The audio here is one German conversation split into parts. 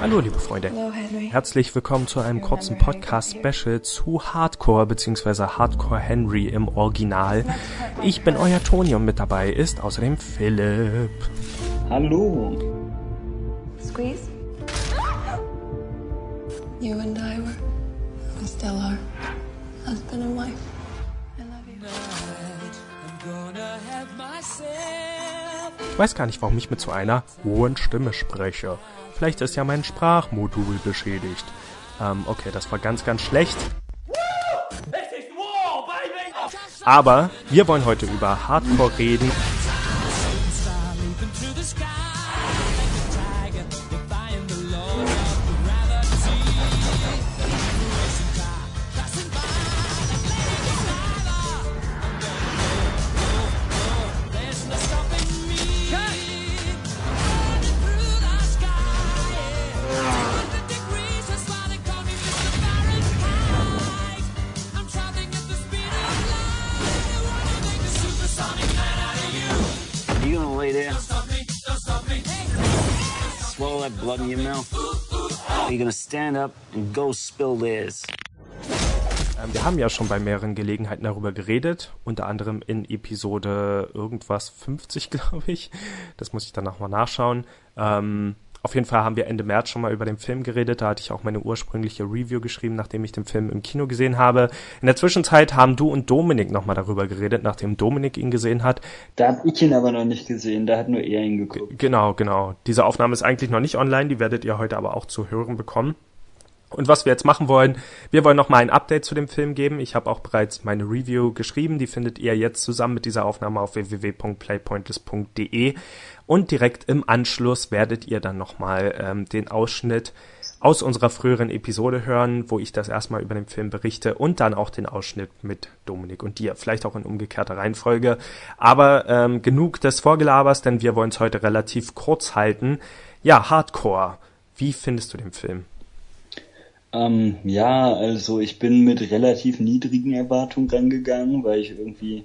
Hallo liebe Freunde, Hello, Henry. herzlich willkommen zu einem kurzen Podcast-Special zu Hardcore bzw. Hardcore Henry im Original. Ich bin euer Toni und mit dabei ist außerdem Philipp. Hallo. Squeeze. You and I were, we still are, husband and wife. I love you. Ich weiß gar nicht, warum ich mit so einer hohen Stimme spreche. Vielleicht ist ja mein Sprachmodul beschädigt. Ähm, okay, das war ganz, ganz schlecht. Aber wir wollen heute über Hardcore reden. Stand up and go spill theirs? Ähm, wir haben ja schon bei mehreren Gelegenheiten darüber geredet, unter anderem in Episode irgendwas 50, glaube ich. Das muss ich dann nochmal nachschauen. Ähm, auf jeden Fall haben wir Ende März schon mal über den Film geredet. Da hatte ich auch meine ursprüngliche Review geschrieben, nachdem ich den Film im Kino gesehen habe. In der Zwischenzeit haben du und Dominik nochmal darüber geredet, nachdem Dominik ihn gesehen hat. Da hab ich ihn aber noch nicht gesehen, da hat nur er ihn geguckt. Genau, genau. Diese Aufnahme ist eigentlich noch nicht online, die werdet ihr heute aber auch zu hören bekommen. Und was wir jetzt machen wollen, wir wollen nochmal ein Update zu dem Film geben. Ich habe auch bereits meine Review geschrieben, die findet ihr jetzt zusammen mit dieser Aufnahme auf www.playpointless.de und direkt im Anschluss werdet ihr dann nochmal ähm, den Ausschnitt aus unserer früheren Episode hören, wo ich das erstmal über den Film berichte und dann auch den Ausschnitt mit Dominik und dir, vielleicht auch in umgekehrter Reihenfolge. Aber ähm, genug des Vorgelabers, denn wir wollen es heute relativ kurz halten. Ja, Hardcore. Wie findest du den Film? Ähm, ja, also ich bin mit relativ niedrigen Erwartungen rangegangen, weil ich irgendwie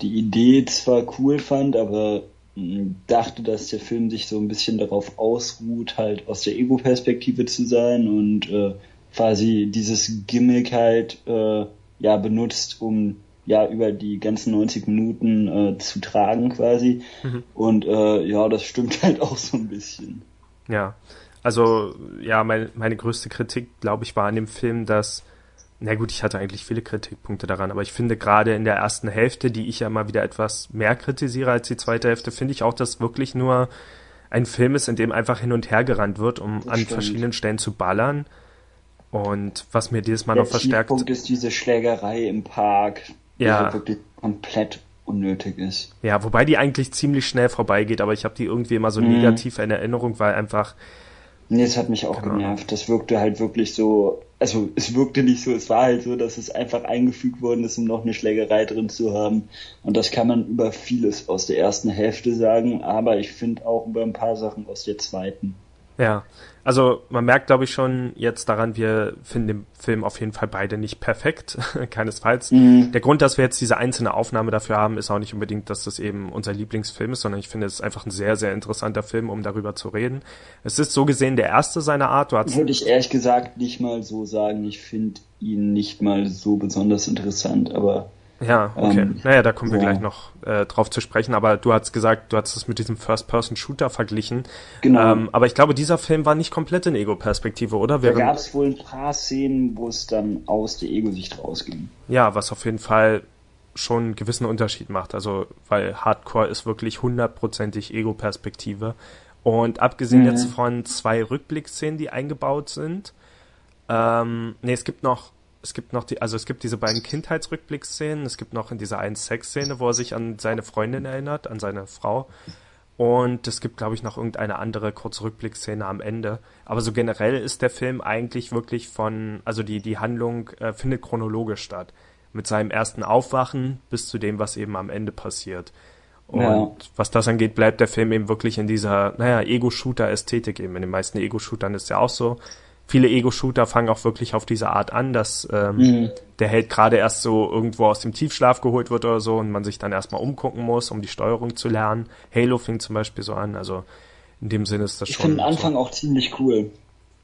die Idee zwar cool fand, aber mh, dachte, dass der Film sich so ein bisschen darauf ausruht, halt aus der Ego-Perspektive zu sein und äh, quasi dieses Gimmick halt äh, ja benutzt, um ja über die ganzen 90 Minuten äh, zu tragen quasi. Und äh, ja, das stimmt halt auch so ein bisschen. Ja, also ja, meine, meine größte Kritik, glaube ich, war an dem Film, dass, na gut, ich hatte eigentlich viele Kritikpunkte daran, aber ich finde gerade in der ersten Hälfte, die ich ja mal wieder etwas mehr kritisiere als die zweite Hälfte, finde ich auch, dass wirklich nur ein Film ist, in dem einfach hin und her gerannt wird, um Das an stimmt. verschiedenen Stellen zu ballern. Und was mir dieses Mal Der noch verstärkt, Tiefpunkt ist diese Schlägerei im Park, die Ja. halt wirklich komplett unnötig ist. ja, wobei die eigentlich ziemlich schnell vorbeigeht, aber ich habe die irgendwie immer so Mhm. negativ in Erinnerung, weil einfach Nee, es hat mich auch Genau. genervt. Das wirkte halt wirklich so, also es wirkte nicht so, es war halt so, dass es einfach eingefügt worden ist, um noch eine Schlägerei drin zu haben. Und das kann man über vieles aus der ersten Hälfte sagen, aber ich finde auch über ein paar Sachen aus der zweiten. Ja, also man merkt, glaube ich, schon jetzt daran, wir finden den Film auf jeden Fall beide nicht perfekt, keinesfalls. Mhm. Der Grund, dass wir jetzt diese einzelne Aufnahme dafür haben, ist auch nicht unbedingt, dass das eben unser Lieblingsfilm ist, sondern ich finde, es ist einfach ein sehr, sehr interessanter Film, um darüber zu reden. Es ist so gesehen der erste seiner Art. Du hast Würde ich ehrlich gesagt nicht mal so sagen. Ich finde ihn nicht mal so besonders interessant, aber Ja, okay. Ähm, naja, da kommen wir ja. gleich noch äh, drauf zu sprechen. Aber du hast gesagt, du hast es mit diesem First-Person-Shooter verglichen. Genau. Ähm, aber ich glaube, dieser Film war nicht komplett in Ego-Perspektive, oder? da Während- gab es wohl ein paar Szenen, wo es dann aus der Ego-Sicht rausging. Ja, was auf jeden Fall schon einen gewissen Unterschied macht. Also, weil Hardcore ist wirklich hundertprozentig Ego-Perspektive. Und abgesehen Mhm. jetzt von zwei Rückblickszenen, die eingebaut sind, ähm, nee, es gibt noch, es gibt noch die, also es gibt diese beiden Kindheitsrückblickszenen, es gibt noch in dieser einen Sexszene, wo er sich an seine Freundin erinnert, an seine Frau. Und es gibt, glaube ich, noch irgendeine andere kurze Rückblickszene am Ende. Aber so generell ist der Film eigentlich wirklich von, also die, die Handlung äh, findet chronologisch statt. Mit seinem ersten Aufwachen bis zu dem, was eben am Ende passiert. Und Ja. was das angeht, bleibt der Film eben wirklich in dieser, naja, Ego-Shooter-Ästhetik eben. In den meisten Ego-Shootern ist ja auch so. Viele Ego-Shooter fangen auch wirklich auf diese Art an, dass ähm, Mhm. der Held gerade erst so irgendwo aus dem Tiefschlaf geholt wird oder so und man sich dann erstmal umgucken muss, um die Steuerung zu lernen. Halo fing zum Beispiel so an, also in dem Sinne ist das Ich schon. finde den Anfang auch ziemlich cool.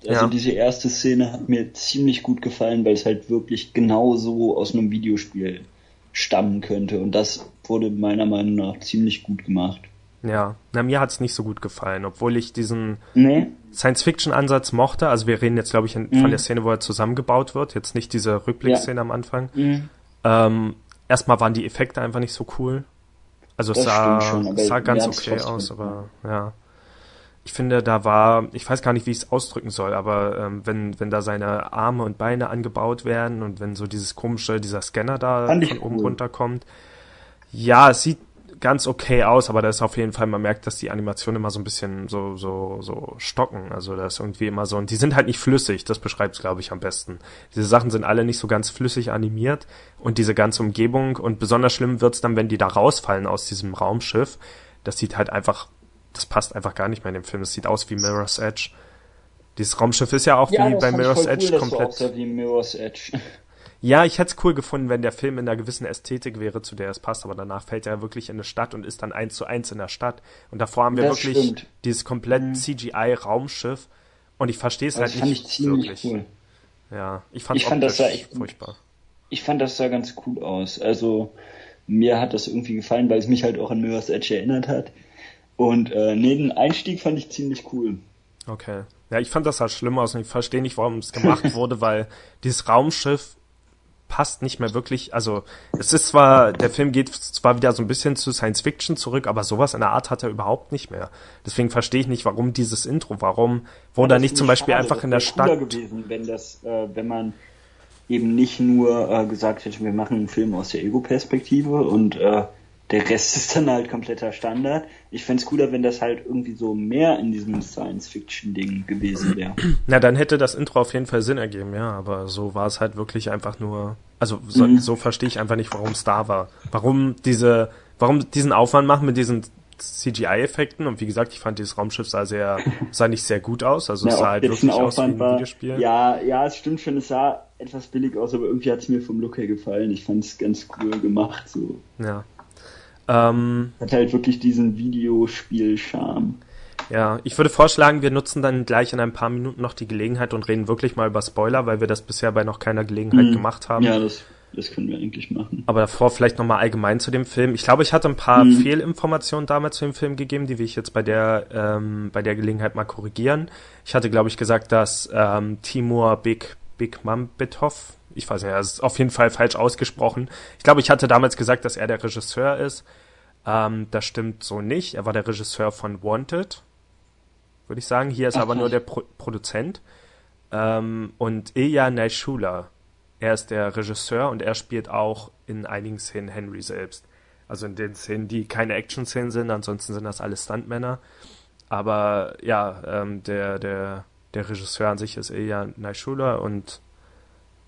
Also Ja. diese erste Szene hat mir ziemlich gut gefallen, weil es halt wirklich genauso aus einem Videospiel stammen könnte. Und das wurde meiner Meinung nach ziemlich gut gemacht. Ja, na, mir hat's nicht so gut gefallen, obwohl ich diesen Nee? Science-Fiction-Ansatz mochte. Also wir reden jetzt, glaube ich, in, Mhm. von der Szene, wo er zusammengebaut wird, jetzt nicht diese Rückblickszene am Anfang. Mhm. Ähm, erstmal waren die Effekte einfach nicht so cool. Also es sah, schon, sah ganz okay aus, aber ja. Ich finde, da war, ich weiß gar nicht, wie ich es ausdrücken soll, aber ähm, wenn, wenn da seine Arme und Beine angebaut werden und wenn so dieses komische, dieser Scanner da Fand von oben cool. runterkommt. Ja, es sieht ganz okay aus, aber da ist auf jeden Fall, man merkt, dass die Animationen immer so ein bisschen so, so, so stocken. Also da ist irgendwie immer so, und die sind halt nicht flüssig, das beschreibt es, glaube ich, am besten. Diese Sachen sind alle nicht so ganz flüssig animiert und diese ganze Umgebung und besonders schlimm wird's dann, wenn die da rausfallen aus diesem Raumschiff. Das sieht halt einfach, das passt einfach gar nicht mehr in dem Film. Es sieht aus wie Mirror's Edge. Dieses Raumschiff ist ja auch wie bei Mirror's Edge cool, komplett. Ja, ich hätte es cool gefunden, wenn der Film in einer gewissen Ästhetik wäre, zu der es passt, aber danach fällt er wirklich in eine Stadt und ist dann eins zu eins in der Stadt. Und davor haben wir Das wirklich stimmt. dieses komplett CGI-Raumschiff und ich verstehe es Das halt fand nicht ich ziemlich wirklich. cool. Ja, ich fand Ich fand, das sah echt- furchtbar. Ich fand das sah ganz cool aus. Also mir hat das irgendwie gefallen, weil es mich halt auch an Mirror's Edge erinnert hat. Und äh, nee, den Einstieg fand ich ziemlich cool. Okay. Ja, ich fand das halt schlimm aus und ich verstehe nicht, warum es gemacht wurde, weil dieses Raumschiff passt nicht mehr wirklich. Also es ist zwar, der Film geht zwar wieder so ein bisschen zu Science Fiction zurück, aber sowas in der Art hat er überhaupt nicht mehr. Deswegen verstehe ich nicht, warum dieses Intro, warum wurde er nicht zum Beispiel schade, einfach in der Stadt. gewesen, wenn das, äh, wenn man eben nicht nur äh, gesagt hätte, wir machen einen Film aus der Ego-Perspektive und äh, der Rest ist dann halt kompletter Standard. Ich fänd's cooler, wenn das halt irgendwie so mehr in diesem Science-Fiction-Ding gewesen wäre. Na, dann hätte das Intro auf jeden Fall Sinn ergeben, ja, aber so war es halt wirklich einfach nur, also so, Mhm. so verstehe ich einfach nicht, warum es da war. Warum diese, warum diesen Aufwand machen mit diesen CGI-Effekten und wie gesagt, ich fand dieses Raumschiff sah sehr, sah nicht sehr gut aus, also es Ja, sah halt wirklich aus wie ein war. Videospiel. Ja, ja, es stimmt schon, es sah etwas billig aus, aber irgendwie hat's mir vom Look her gefallen. Ich fand's ganz cool gemacht, so. Ja. Ähm, Hat halt wirklich diesen Videospiel-Charme. ja, ich würde vorschlagen, wir nutzen dann gleich in ein paar Minuten noch die Gelegenheit und reden wirklich mal über Spoiler, weil wir das bisher bei noch keiner Gelegenheit Mhm. gemacht haben. Ja, das, das können wir eigentlich machen. Aber davor vielleicht nochmal allgemein zu dem Film. Ich glaube, ich hatte ein paar Mhm. Fehlinformationen damals zu dem Film gegeben, die will ich jetzt bei der, ähm, bei der Gelegenheit mal korrigieren. Ich hatte, glaube ich, gesagt, dass ähm, Timur Big, Big Mambetov, ich weiß nicht, das ist auf jeden Fall falsch ausgesprochen. Ich glaube, ich hatte damals gesagt, dass er der Regisseur ist. Ähm, das stimmt so nicht. Er war der Regisseur von Wanted, würde ich sagen. Hier ist Ach, aber nur der Pro Produzent. Ähm, und Ilya Naishula, er ist der Regisseur und er spielt auch in einigen Szenen Henry selbst. Also in den Szenen, die keine Action-Szenen sind, ansonsten sind das alles Stuntmänner. Aber ja, ähm, der, der, der Regisseur an sich ist Ilya Naishula und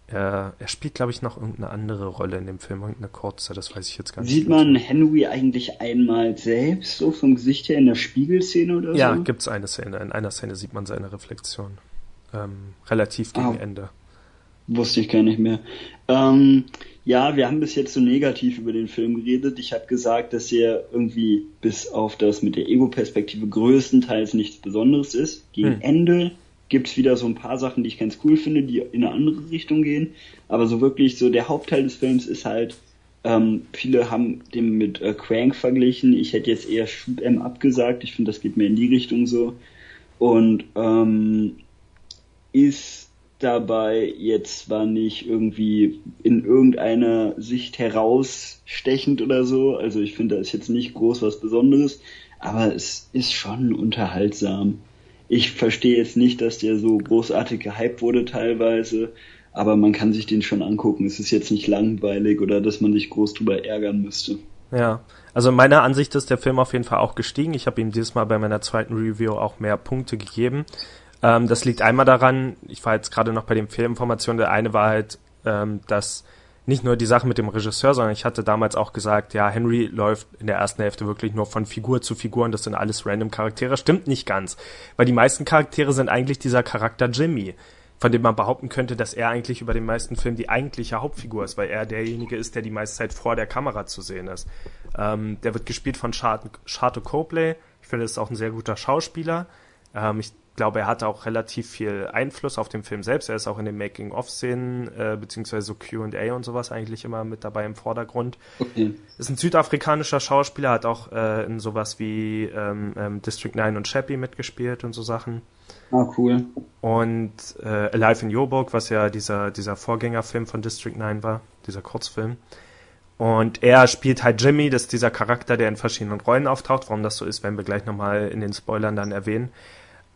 er, er spielt, glaube ich, noch irgendeine andere Rolle in dem Film, irgendeine kurze, das weiß ich jetzt gar nicht. Sieht man Henry eigentlich einmal selbst, so vom Gesicht her in der Spiegelszene oder Ja, so? gibt's eine Szene. In einer Szene sieht man seine Reflexion. Ähm, relativ gegen Ah. Ende. Wusste ich gar nicht mehr. Ähm, ja, wir haben bis jetzt so negativ über den Film geredet. Ich habe gesagt, dass er irgendwie bis auf das mit der Ego-Perspektive größtenteils nichts Besonderes ist. Gegen Hm. Ende gibt's wieder so ein paar Sachen, die ich ganz cool finde, die in eine andere Richtung gehen. Aber so wirklich, so der Hauptteil des Films ist halt, ähm, viele haben den mit äh, Crank verglichen. Ich hätte jetzt eher Shoot 'em Up gesagt. Ich finde, das geht mehr in die Richtung so. Und ähm, ist dabei jetzt zwar nicht irgendwie in irgendeiner Sicht herausstechend oder so, also ich finde, da ist jetzt nicht groß was Besonderes, aber es ist schon unterhaltsam. Ich verstehe jetzt nicht, dass der so großartig gehypt wurde teilweise, aber man kann sich den schon angucken. Es ist jetzt nicht langweilig oder dass man sich groß drüber ärgern müsste. Ja, also in meiner Ansicht ist der Film auf jeden Fall auch gestiegen. Ich habe ihm dieses Mal bei meiner zweiten Review auch mehr Punkte gegeben. Ähm, das liegt einmal daran, ich war jetzt gerade noch bei den Fehlinformationen, der eine war halt, ähm, dass nicht nur die Sache mit dem Regisseur, sondern ich hatte damals auch gesagt, ja, Henry läuft in der ersten Hälfte wirklich nur von Figur zu Figur und das sind alles random Charaktere. Stimmt nicht ganz, weil die meisten Charaktere sind eigentlich dieser Charakter Jimmy, von dem man behaupten könnte, dass er eigentlich über den meisten Film die eigentliche Hauptfigur ist, weil er derjenige ist, der die meiste Zeit vor der Kamera zu sehen ist. Ähm, der wird gespielt von Charlotte Copley. Ich finde, das ist auch ein sehr guter Schauspieler. Ähm, ich glaube, er hatte auch relativ viel Einfluss auf den Film selbst. Er ist auch in den Making-of-Szenen, äh, beziehungsweise so Q&A und sowas eigentlich immer mit dabei im Vordergrund. Okay. Ist ein südafrikanischer Schauspieler, hat auch äh, in sowas wie ähm, ähm, District 9 und Chappie mitgespielt und so Sachen. Ah, cool. Und äh, Alive in Joburg, was ja dieser, dieser Vorgängerfilm von District 9 war, dieser Kurzfilm. Und er spielt halt Jimmy, das ist dieser Charakter, der in verschiedenen Rollen auftaucht. Warum das so ist, werden wir gleich nochmal in den Spoilern dann erwähnen.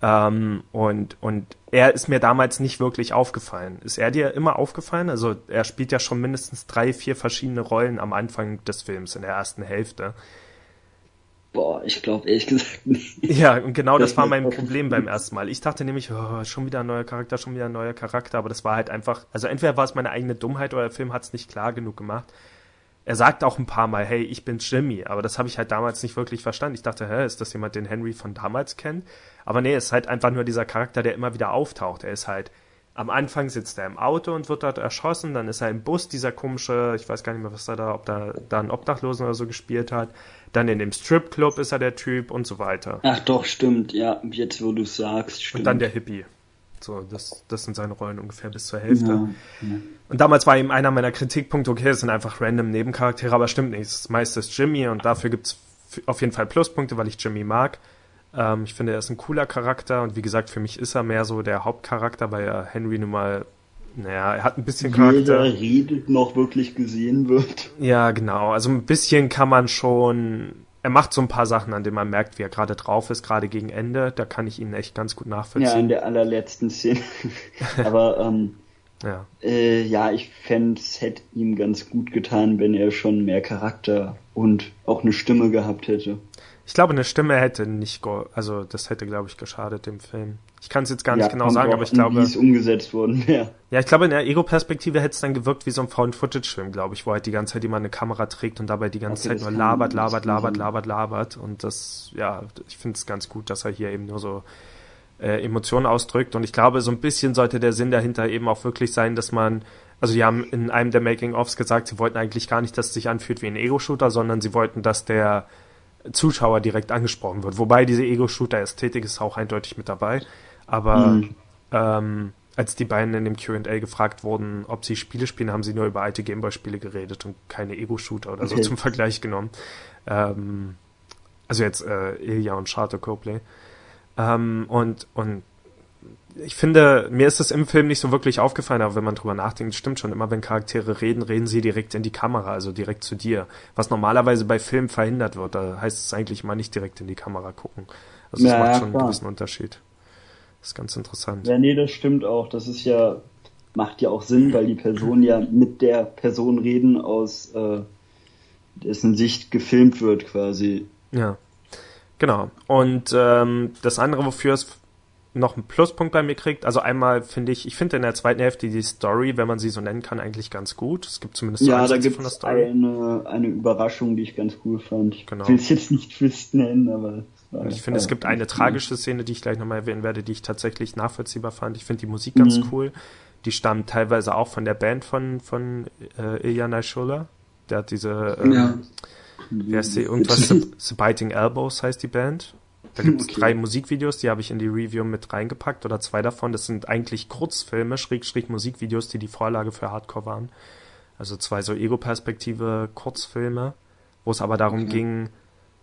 Ähm, und, und er ist mir damals nicht wirklich aufgefallen. Ist er dir immer aufgefallen? Also er spielt ja schon mindestens drei, vier verschiedene Rollen am Anfang des Films, in der ersten Hälfte. Boah, ich glaube ehrlich gesagt nicht. Ja, und genau das, war mein Problem beim ersten Mal. Ich dachte nämlich, oh, schon wieder ein neuer Charakter, schon wieder ein neuer Charakter, aber das war halt einfach, also entweder war es meine eigene Dummheit oder der Film hat es nicht klar genug gemacht er sagt auch ein paar Mal, hey, ich bin Jimmy, aber das habe ich halt damals nicht wirklich verstanden. Ich dachte, hä, ist das jemand, den Henry von damals kennt? Aber nee, es ist halt einfach nur dieser Charakter, der immer wieder auftaucht. Er ist halt, am Anfang sitzt er im Auto und wird dort erschossen, dann ist er im Bus, dieser komische, ich weiß gar nicht mehr, was er da, ob da, da einen Obdachlosen oder so gespielt hat. Dann in dem Stripclub ist er der Typ und so weiter. Ach doch, stimmt, ja, jetzt wo du sagst, stimmt. Und dann der Hippie. So, das, das sind seine Rollen ungefähr bis zur Hälfte. Ja, ja. Und damals war eben einer meiner Kritikpunkte, okay, es sind einfach random Nebencharaktere, aber stimmt nicht. Das meiste ist Jimmy und dafür gibt's auf jeden Fall Pluspunkte, weil ich Jimmy mag. Ähm, ich finde, er ist ein cooler Charakter und wie gesagt, für mich ist er mehr so der Hauptcharakter, weil er Henry nun mal, naja, er hat ein bisschen Charakter. Jeder redet noch wirklich gesehen wird. Ja, genau. Also ein bisschen kann man schon er macht so ein paar Sachen, an denen man merkt, wie er gerade drauf ist, gerade gegen Ende. Da kann ich ihn echt ganz gut nachvollziehen. Ja, in der allerletzten Szene. Aber ähm, ja. Äh, ja, ich fände, es hätte ihm ganz gut getan, wenn er schon mehr Charakter und auch eine Stimme gehabt hätte. Ich glaube, eine Stimme hätte nicht, also das hätte, glaube ich, geschadet dem Film. Ich kann es jetzt gar nicht ja, genau sagen, aber ich glaube. Wie es umgesetzt worden wäre. Ja, ich glaube, in der Ego-Perspektive hätte es dann gewirkt wie so ein Found-Footage-Film, glaube ich, wo halt die ganze Zeit jemand eine Kamera trägt und dabei die ganze okay, Zeit nur labert, labert, labert, labert, labert. Und das, ja, ich finde es ganz gut, dass er hier eben nur so äh, Emotionen ausdrückt. Und ich glaube, so ein bisschen sollte der Sinn dahinter eben auch wirklich sein, dass man, also die haben in einem der Making-ofs gesagt, sie wollten eigentlich gar nicht, dass es sich anfühlt wie ein Ego-Shooter, sondern sie wollten, dass der Zuschauer direkt angesprochen wird. Wobei diese Ego-Shooter-Ästhetik ist auch eindeutig mit dabei. Aber mhm. ähm, als die beiden in dem Q&A gefragt wurden, ob sie Spiele spielen, haben sie nur über alte Gameboy-Spiele geredet und keine Ego-Shooter oder okay. so zum Vergleich genommen. Ähm, also jetzt äh, Ilya und Charter Copley. Ähm, und, und ich finde, mir ist es im Film nicht so wirklich aufgefallen, aber wenn man drüber nachdenkt, stimmt schon, immer wenn Charaktere reden, reden sie direkt in die Kamera, also direkt zu dir. Was normalerweise bei Filmen verhindert wird, da heißt es eigentlich mal nicht direkt in die Kamera gucken. Also das ja, macht schon klar. einen gewissen Unterschied. Das ist ganz interessant. Ja, nee, das stimmt auch. Das ist ja, macht ja auch Sinn, weil die Personen ja mit der Person reden, aus äh, dessen Sicht gefilmt wird quasi. Ja. Genau. Und ähm, das andere, wofür es noch einen Pluspunkt bei mir kriegt. Also einmal finde ich, ich finde in der zweiten Hälfte die Story, wenn man sie so nennen kann, eigentlich ganz gut. Es gibt zumindest so ja, da gibt es eine, eine Überraschung, die ich ganz cool fand. Genau. Ich will es jetzt nicht Twist nennen, aber ich finde, es gibt eine tragische Szene, die ich gleich nochmal erwähnen werde, die ich tatsächlich nachvollziehbar fand. Ich finde die Musik ganz mhm. cool. Die stammt teilweise auch von der Band von, von äh, Ilya Naishola. Der hat diese, ähm, ja. wie heißt die, irgendwas, The, The Biting Elbows heißt die Band. Da gibt es okay. drei Musikvideos, die habe ich in die Review mit reingepackt oder zwei davon. Das sind eigentlich Kurzfilme, Schräg, Schräg Musikvideos, die die Vorlage für Hardcore waren. Also zwei so Ego-Perspektive Kurzfilme, wo es aber darum okay. ging,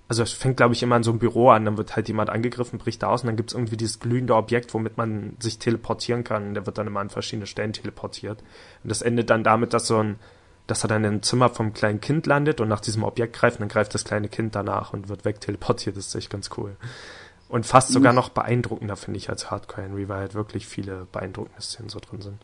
also es fängt glaube ich immer in so einem Büro an, dann wird halt jemand angegriffen, bricht da aus und dann gibt es irgendwie dieses glühende Objekt, womit man sich teleportieren kann. Der wird dann immer an verschiedene Stellen teleportiert. Und das endet dann damit, dass so ein dass er dann im Zimmer vom kleinen Kind landet und nach diesem Objekt greift und dann greift das kleine Kind danach und wird wegteleportiert. Das ist echt ganz cool. Und fast sogar noch beeindruckender, finde ich, als Hardcore Henry, weil halt wirklich viele beeindruckende Szenen so drin sind.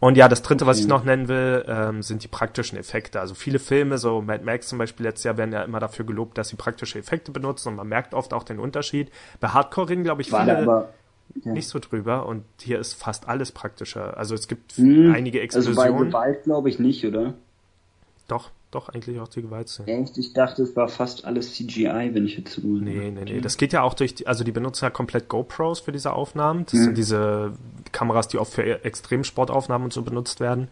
Und ja, das dritte, was ich noch nennen will, ähm, sind die praktischen Effekte. Also viele Filme, so Mad Max zum Beispiel letztes Jahr, werden ja immer dafür gelobt, dass sie praktische Effekte benutzen und man merkt oft auch den Unterschied. Bei Hardcore reden, glaube ich, viele ja. nicht so drüber und hier ist fast alles praktischer. Also es gibt hm, einige Explosionen. Also bei Gewalt glaube ich nicht, oder? Doch, doch, eigentlich auch die Gewaltszene. Echt? Ich dachte, es war fast alles CGI, wenn ich jetzt so. Nee, nee, nee. Das geht ja auch durch, die, also die benutzen ja komplett GoPros für diese Aufnahmen. Das mhm. sind diese Kameras, die oft für Extremsportaufnahmen und so benutzt werden.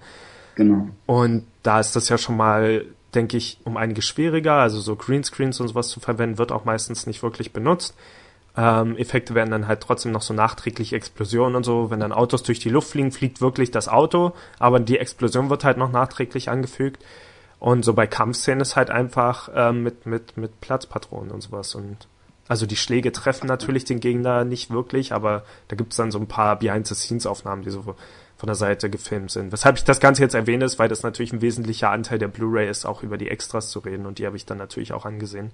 Genau. Und da ist das ja schon mal, denke ich, um einiges schwieriger. Also so Greenscreens und sowas zu verwenden, wird auch meistens nicht wirklich benutzt. Ähm, Effekte werden dann halt trotzdem noch so nachträglich Explosionen und so. Wenn dann Autos durch die Luft fliegen, fliegt wirklich das Auto, aber die Explosion wird halt noch nachträglich angefügt. Und so bei Kampfszenen ist halt einfach ähm, mit, mit, mit Platzpatronen und sowas. Und also die Schläge treffen natürlich den Gegner nicht wirklich, aber da gibt's dann so ein paar Behind-the-Scenes-Aufnahmen, die so von der Seite gefilmt sind. Weshalb ich das Ganze jetzt erwähne, ist, weil das natürlich ein wesentlicher Anteil der Blu-ray ist, auch über die Extras zu reden und die habe ich dann natürlich auch angesehen.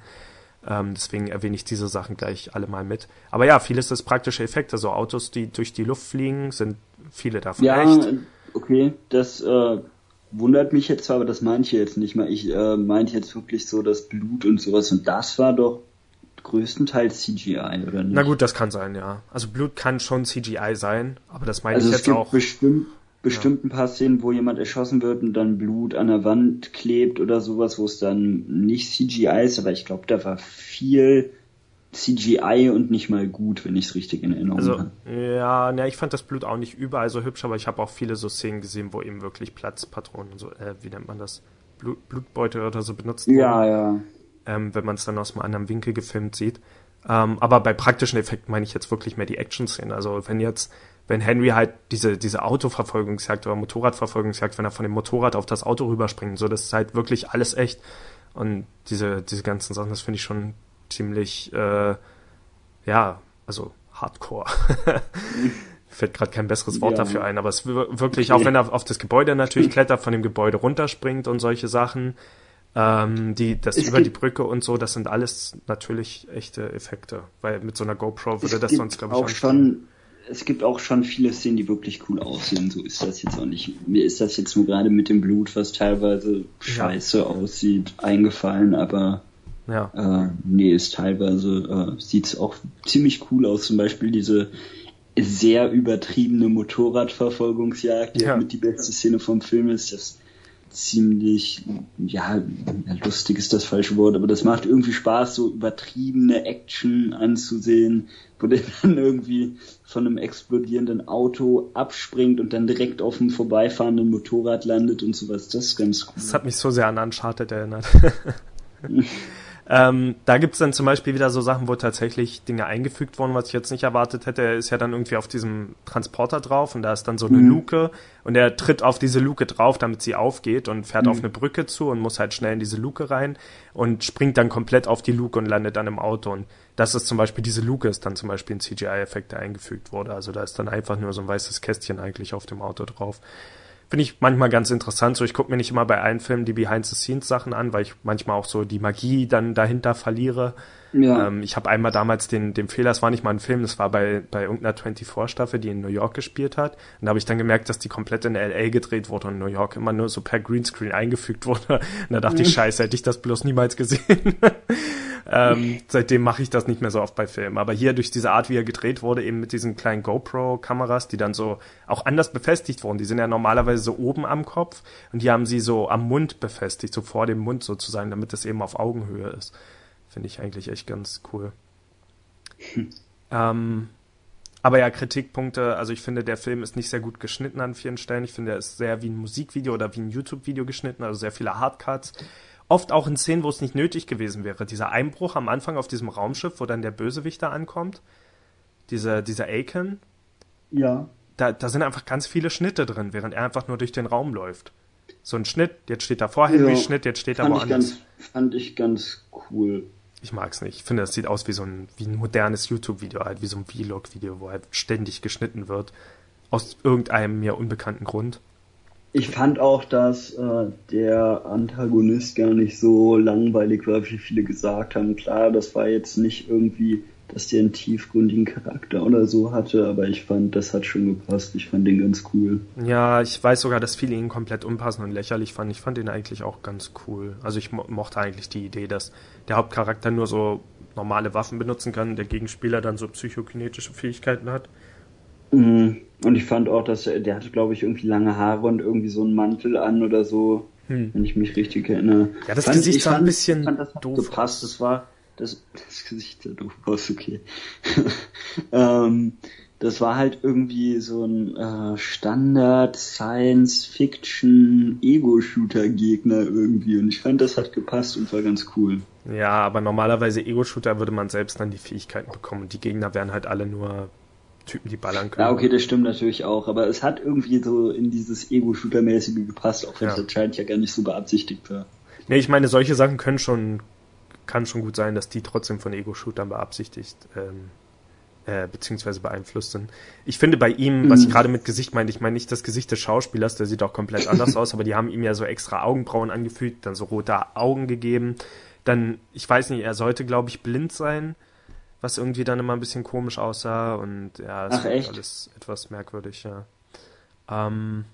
Ähm, deswegen erwähne ich diese Sachen gleich alle mal mit. Aber ja, vieles ist praktische Effekte. So Autos, die durch die Luft fliegen, sind viele davon ja, echt. okay, das äh, wundert mich jetzt zwar, aber das meinte ich jetzt nicht mal. Ich äh, meinte jetzt wirklich so das Blut und sowas und das war doch größtenteils CGI, oder nicht? Na gut, das kann sein, ja. Also Blut kann schon CGI sein, aber das meine also ich es jetzt gibt auch. bestimmt bestimmt ein paar Szenen, wo jemand erschossen wird und dann Blut an der Wand klebt oder sowas, wo es dann nicht CGI ist, aber ich glaube, da war viel CGI und nicht mal gut, wenn ich es richtig in Erinnerung Also, habe. ja, ne, ich fand das Blut auch nicht überall so hübsch, aber ich habe auch viele so Szenen gesehen, wo eben wirklich Platzpatronen und so, äh, wie nennt man das? Blut, Blutbeutel oder so benutzt wurden. Ja, ja. ähm, wenn man es dann aus einem anderen Winkel gefilmt sieht. Ähm, aber bei praktischen Effekten meine ich jetzt wirklich mehr die Action-Szenen. Also wenn jetzt, wenn Henry halt diese, diese Autoverfolgungsjagd oder Motorradverfolgungsjagd, wenn er von dem Motorrad auf das Auto rüberspringt, so das ist halt wirklich alles echt. Und diese, diese ganzen Sachen, das finde ich schon ziemlich, äh, ja, also hardcore. Fällt gerade kein besseres Wort Ja. dafür ein, aber es wir- wirklich, auch wenn er auf das Gebäude natürlich klettert, von dem Gebäude runterspringt und solche Sachen, ähm, die, das Es über die Brücke und so, das sind alles natürlich echte Effekte, weil mit so einer GoPro würde das sonst, glaube ich, auch nicht schon, es gibt auch schon viele Szenen, die wirklich cool aussehen. So ist das jetzt auch nicht. Mir ist das jetzt nur gerade mit dem Blut, was teilweise scheiße aussieht, eingefallen, aber Ja, Äh, nee, ist teilweise äh, sieht's auch ziemlich cool aus. Zum Beispiel diese sehr übertriebene Motorradverfolgungsjagd, die ja. mit die beste Szene vom Film ist. Das ziemlich, ja, lustig ist das falsche Wort, aber das macht irgendwie Spaß, so übertriebene Action anzusehen, wo der dann irgendwie von einem explodierenden Auto abspringt und dann direkt auf einem vorbeifahrenden Motorrad landet und sowas. Das ist ganz cool. das hat mich so sehr an Uncharted erinnert. Ähm, da gibt's dann zum Beispiel wieder so Sachen, wo tatsächlich Dinge eingefügt wurden, was ich jetzt nicht erwartet hätte. Er ist ja dann irgendwie auf diesem Transporter drauf und da ist dann so eine Mhm. Luke und er tritt auf diese Luke drauf, damit sie aufgeht und fährt Mhm. auf eine Brücke zu und muss halt schnell in diese Luke rein und springt dann komplett auf die Luke und landet dann im Auto. Und das ist zum Beispiel, diese Luke ist dann zum Beispiel ein CGI-Effekt, der eingefügt wurde. Also da ist dann einfach nur so ein weißes Kästchen eigentlich auf dem Auto drauf. Finde ich manchmal ganz interessant. So, ich gucke mir nicht immer bei allen Filmen die Behind-the-Scenes-Sachen an, weil ich manchmal auch so die Magie dann dahinter verliere. Ja. Ähm, ich habe einmal damals den, den Fehler, es war nicht mal ein Film, das war bei, bei irgendeiner 24-Staffel, die in New York gespielt hat. Und da habe ich dann gemerkt, dass die komplett in L.A. gedreht wurde und in New York immer nur so per Greenscreen eingefügt wurde. Und da dachte ich, scheiße, hätte ich das bloß niemals gesehen. ähm, seitdem mache ich das nicht mehr so oft bei Filmen. Aber hier durch diese Art, wie er gedreht wurde, eben mit diesen kleinen GoPro-Kameras, die dann so auch anders befestigt wurden. Die sind ja normalerweise so oben am Kopf und die haben sie so am Mund befestigt, so vor dem Mund sozusagen, damit es eben auf Augenhöhe ist. Finde ich eigentlich echt ganz cool. Ähm, aber ja, Kritikpunkte, also ich finde, der Film ist nicht sehr gut geschnitten an vielen Stellen. Ich finde, er ist sehr wie ein Musikvideo oder wie ein YouTube-Video geschnitten, also sehr viele Hardcuts. Oft auch in Szenen, wo es nicht nötig gewesen wäre. Dieser Einbruch am Anfang auf diesem Raumschiff, wo dann der Bösewicht da ankommt, dieser, dieser Aiken, ja. da, da sind einfach ganz viele Schnitte drin, während er einfach nur durch den Raum läuft. So ein Schnitt, jetzt steht da vor Henry, Ja, Schnitt, jetzt steht ich, woanders. ganz, fand ich ganz cool. Ich mag's nicht. Ich finde, das sieht aus wie so ein, wie ein modernes YouTube-Video, halt wie so ein Vlog-Video, wo halt ständig geschnitten wird. Aus irgendeinem mir unbekannten Grund. Ich fand auch, dass äh, der Antagonist gar nicht so langweilig war, wie viele gesagt haben. Klar, das war jetzt nicht irgendwie, dass der einen tiefgründigen Charakter oder so hatte, aber ich fand, das hat schon gepasst. Ich fand den ganz cool. Ja, ich weiß sogar, dass viele ihn komplett unpassend und lächerlich fanden. Ich fand ihn eigentlich auch ganz cool. Also ich mo mochte eigentlich die Idee, dass der Hauptcharakter nur so normale Waffen benutzen kann, der Gegenspieler dann so psychokinetische Fähigkeiten hat. Mhm. Und ich fand auch, dass er, der hatte, glaube ich, irgendwie lange Haare und irgendwie so einen Mantel an oder so, Hm. wenn ich mich richtig erinnere. Ja, das Fand- Gesicht ich sah ein bisschen fand, das doof gepasst. Das war das, das Gesicht sah doof aus, okay. ähm, das war halt irgendwie so ein äh, Standard Science Fiction Ego Shooter Gegner irgendwie und ich fand das hat gepasst und war ganz cool. Ja, aber normalerweise Ego-Shooter würde man selbst dann die Fähigkeiten bekommen und die Gegner wären halt alle nur Typen, die ballern können. Ja, okay, das stimmt natürlich auch, aber es hat irgendwie so in dieses Ego-Shooter-mäßige gepasst, auch wenn es ja. anscheinend ja gar nicht so beabsichtigt war. Nee, ich meine, solche Sachen können schon, kann schon gut sein, dass die trotzdem von Ego-Shootern beabsichtigt, ähm, äh, beziehungsweise beeinflusst sind. Ich finde bei ihm, was ich mhm. gerade mit Gesicht meine, ich meine nicht das Gesicht des Schauspielers, der sieht auch komplett anders aus, aber die haben ihm ja so extra Augenbrauen angefügt, dann so rote Augen gegeben. Dann, ich weiß nicht, er sollte, glaube ich, blind sein was irgendwie dann immer ein bisschen komisch aussah und ja, es war alles etwas merkwürdig, ja. Ähm,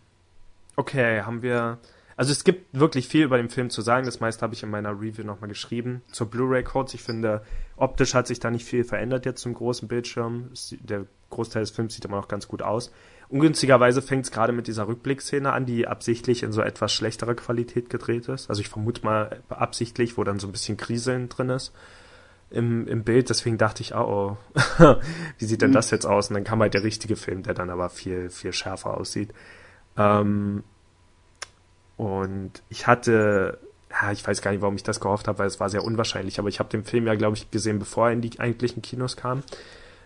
okay, haben wir. Also es gibt wirklich viel über den Film zu sagen. Das meiste habe ich in meiner Review nochmal geschrieben. Zur Blu-ray Codes. Ich finde, optisch hat sich da nicht viel verändert jetzt zum großen Bildschirm. Der Großteil des Films sieht immer noch ganz gut aus. Ungünstigerweise fängt es gerade mit dieser Rückblickszene an, die absichtlich in so etwas schlechterer Qualität gedreht ist. Also ich vermute mal absichtlich, wo dann so ein bisschen Kriseln drin ist im, im Bild, deswegen dachte ich, oh, oh wie sieht denn mhm. das jetzt aus? Und dann kam halt der richtige Film, der dann aber viel, viel schärfer aussieht. Ähm, und ich hatte, ja, ich weiß gar nicht, warum ich das gehofft habe, weil es war sehr unwahrscheinlich, aber ich habe den Film ja, glaube ich, gesehen, bevor er in die eigentlichen Kinos kam.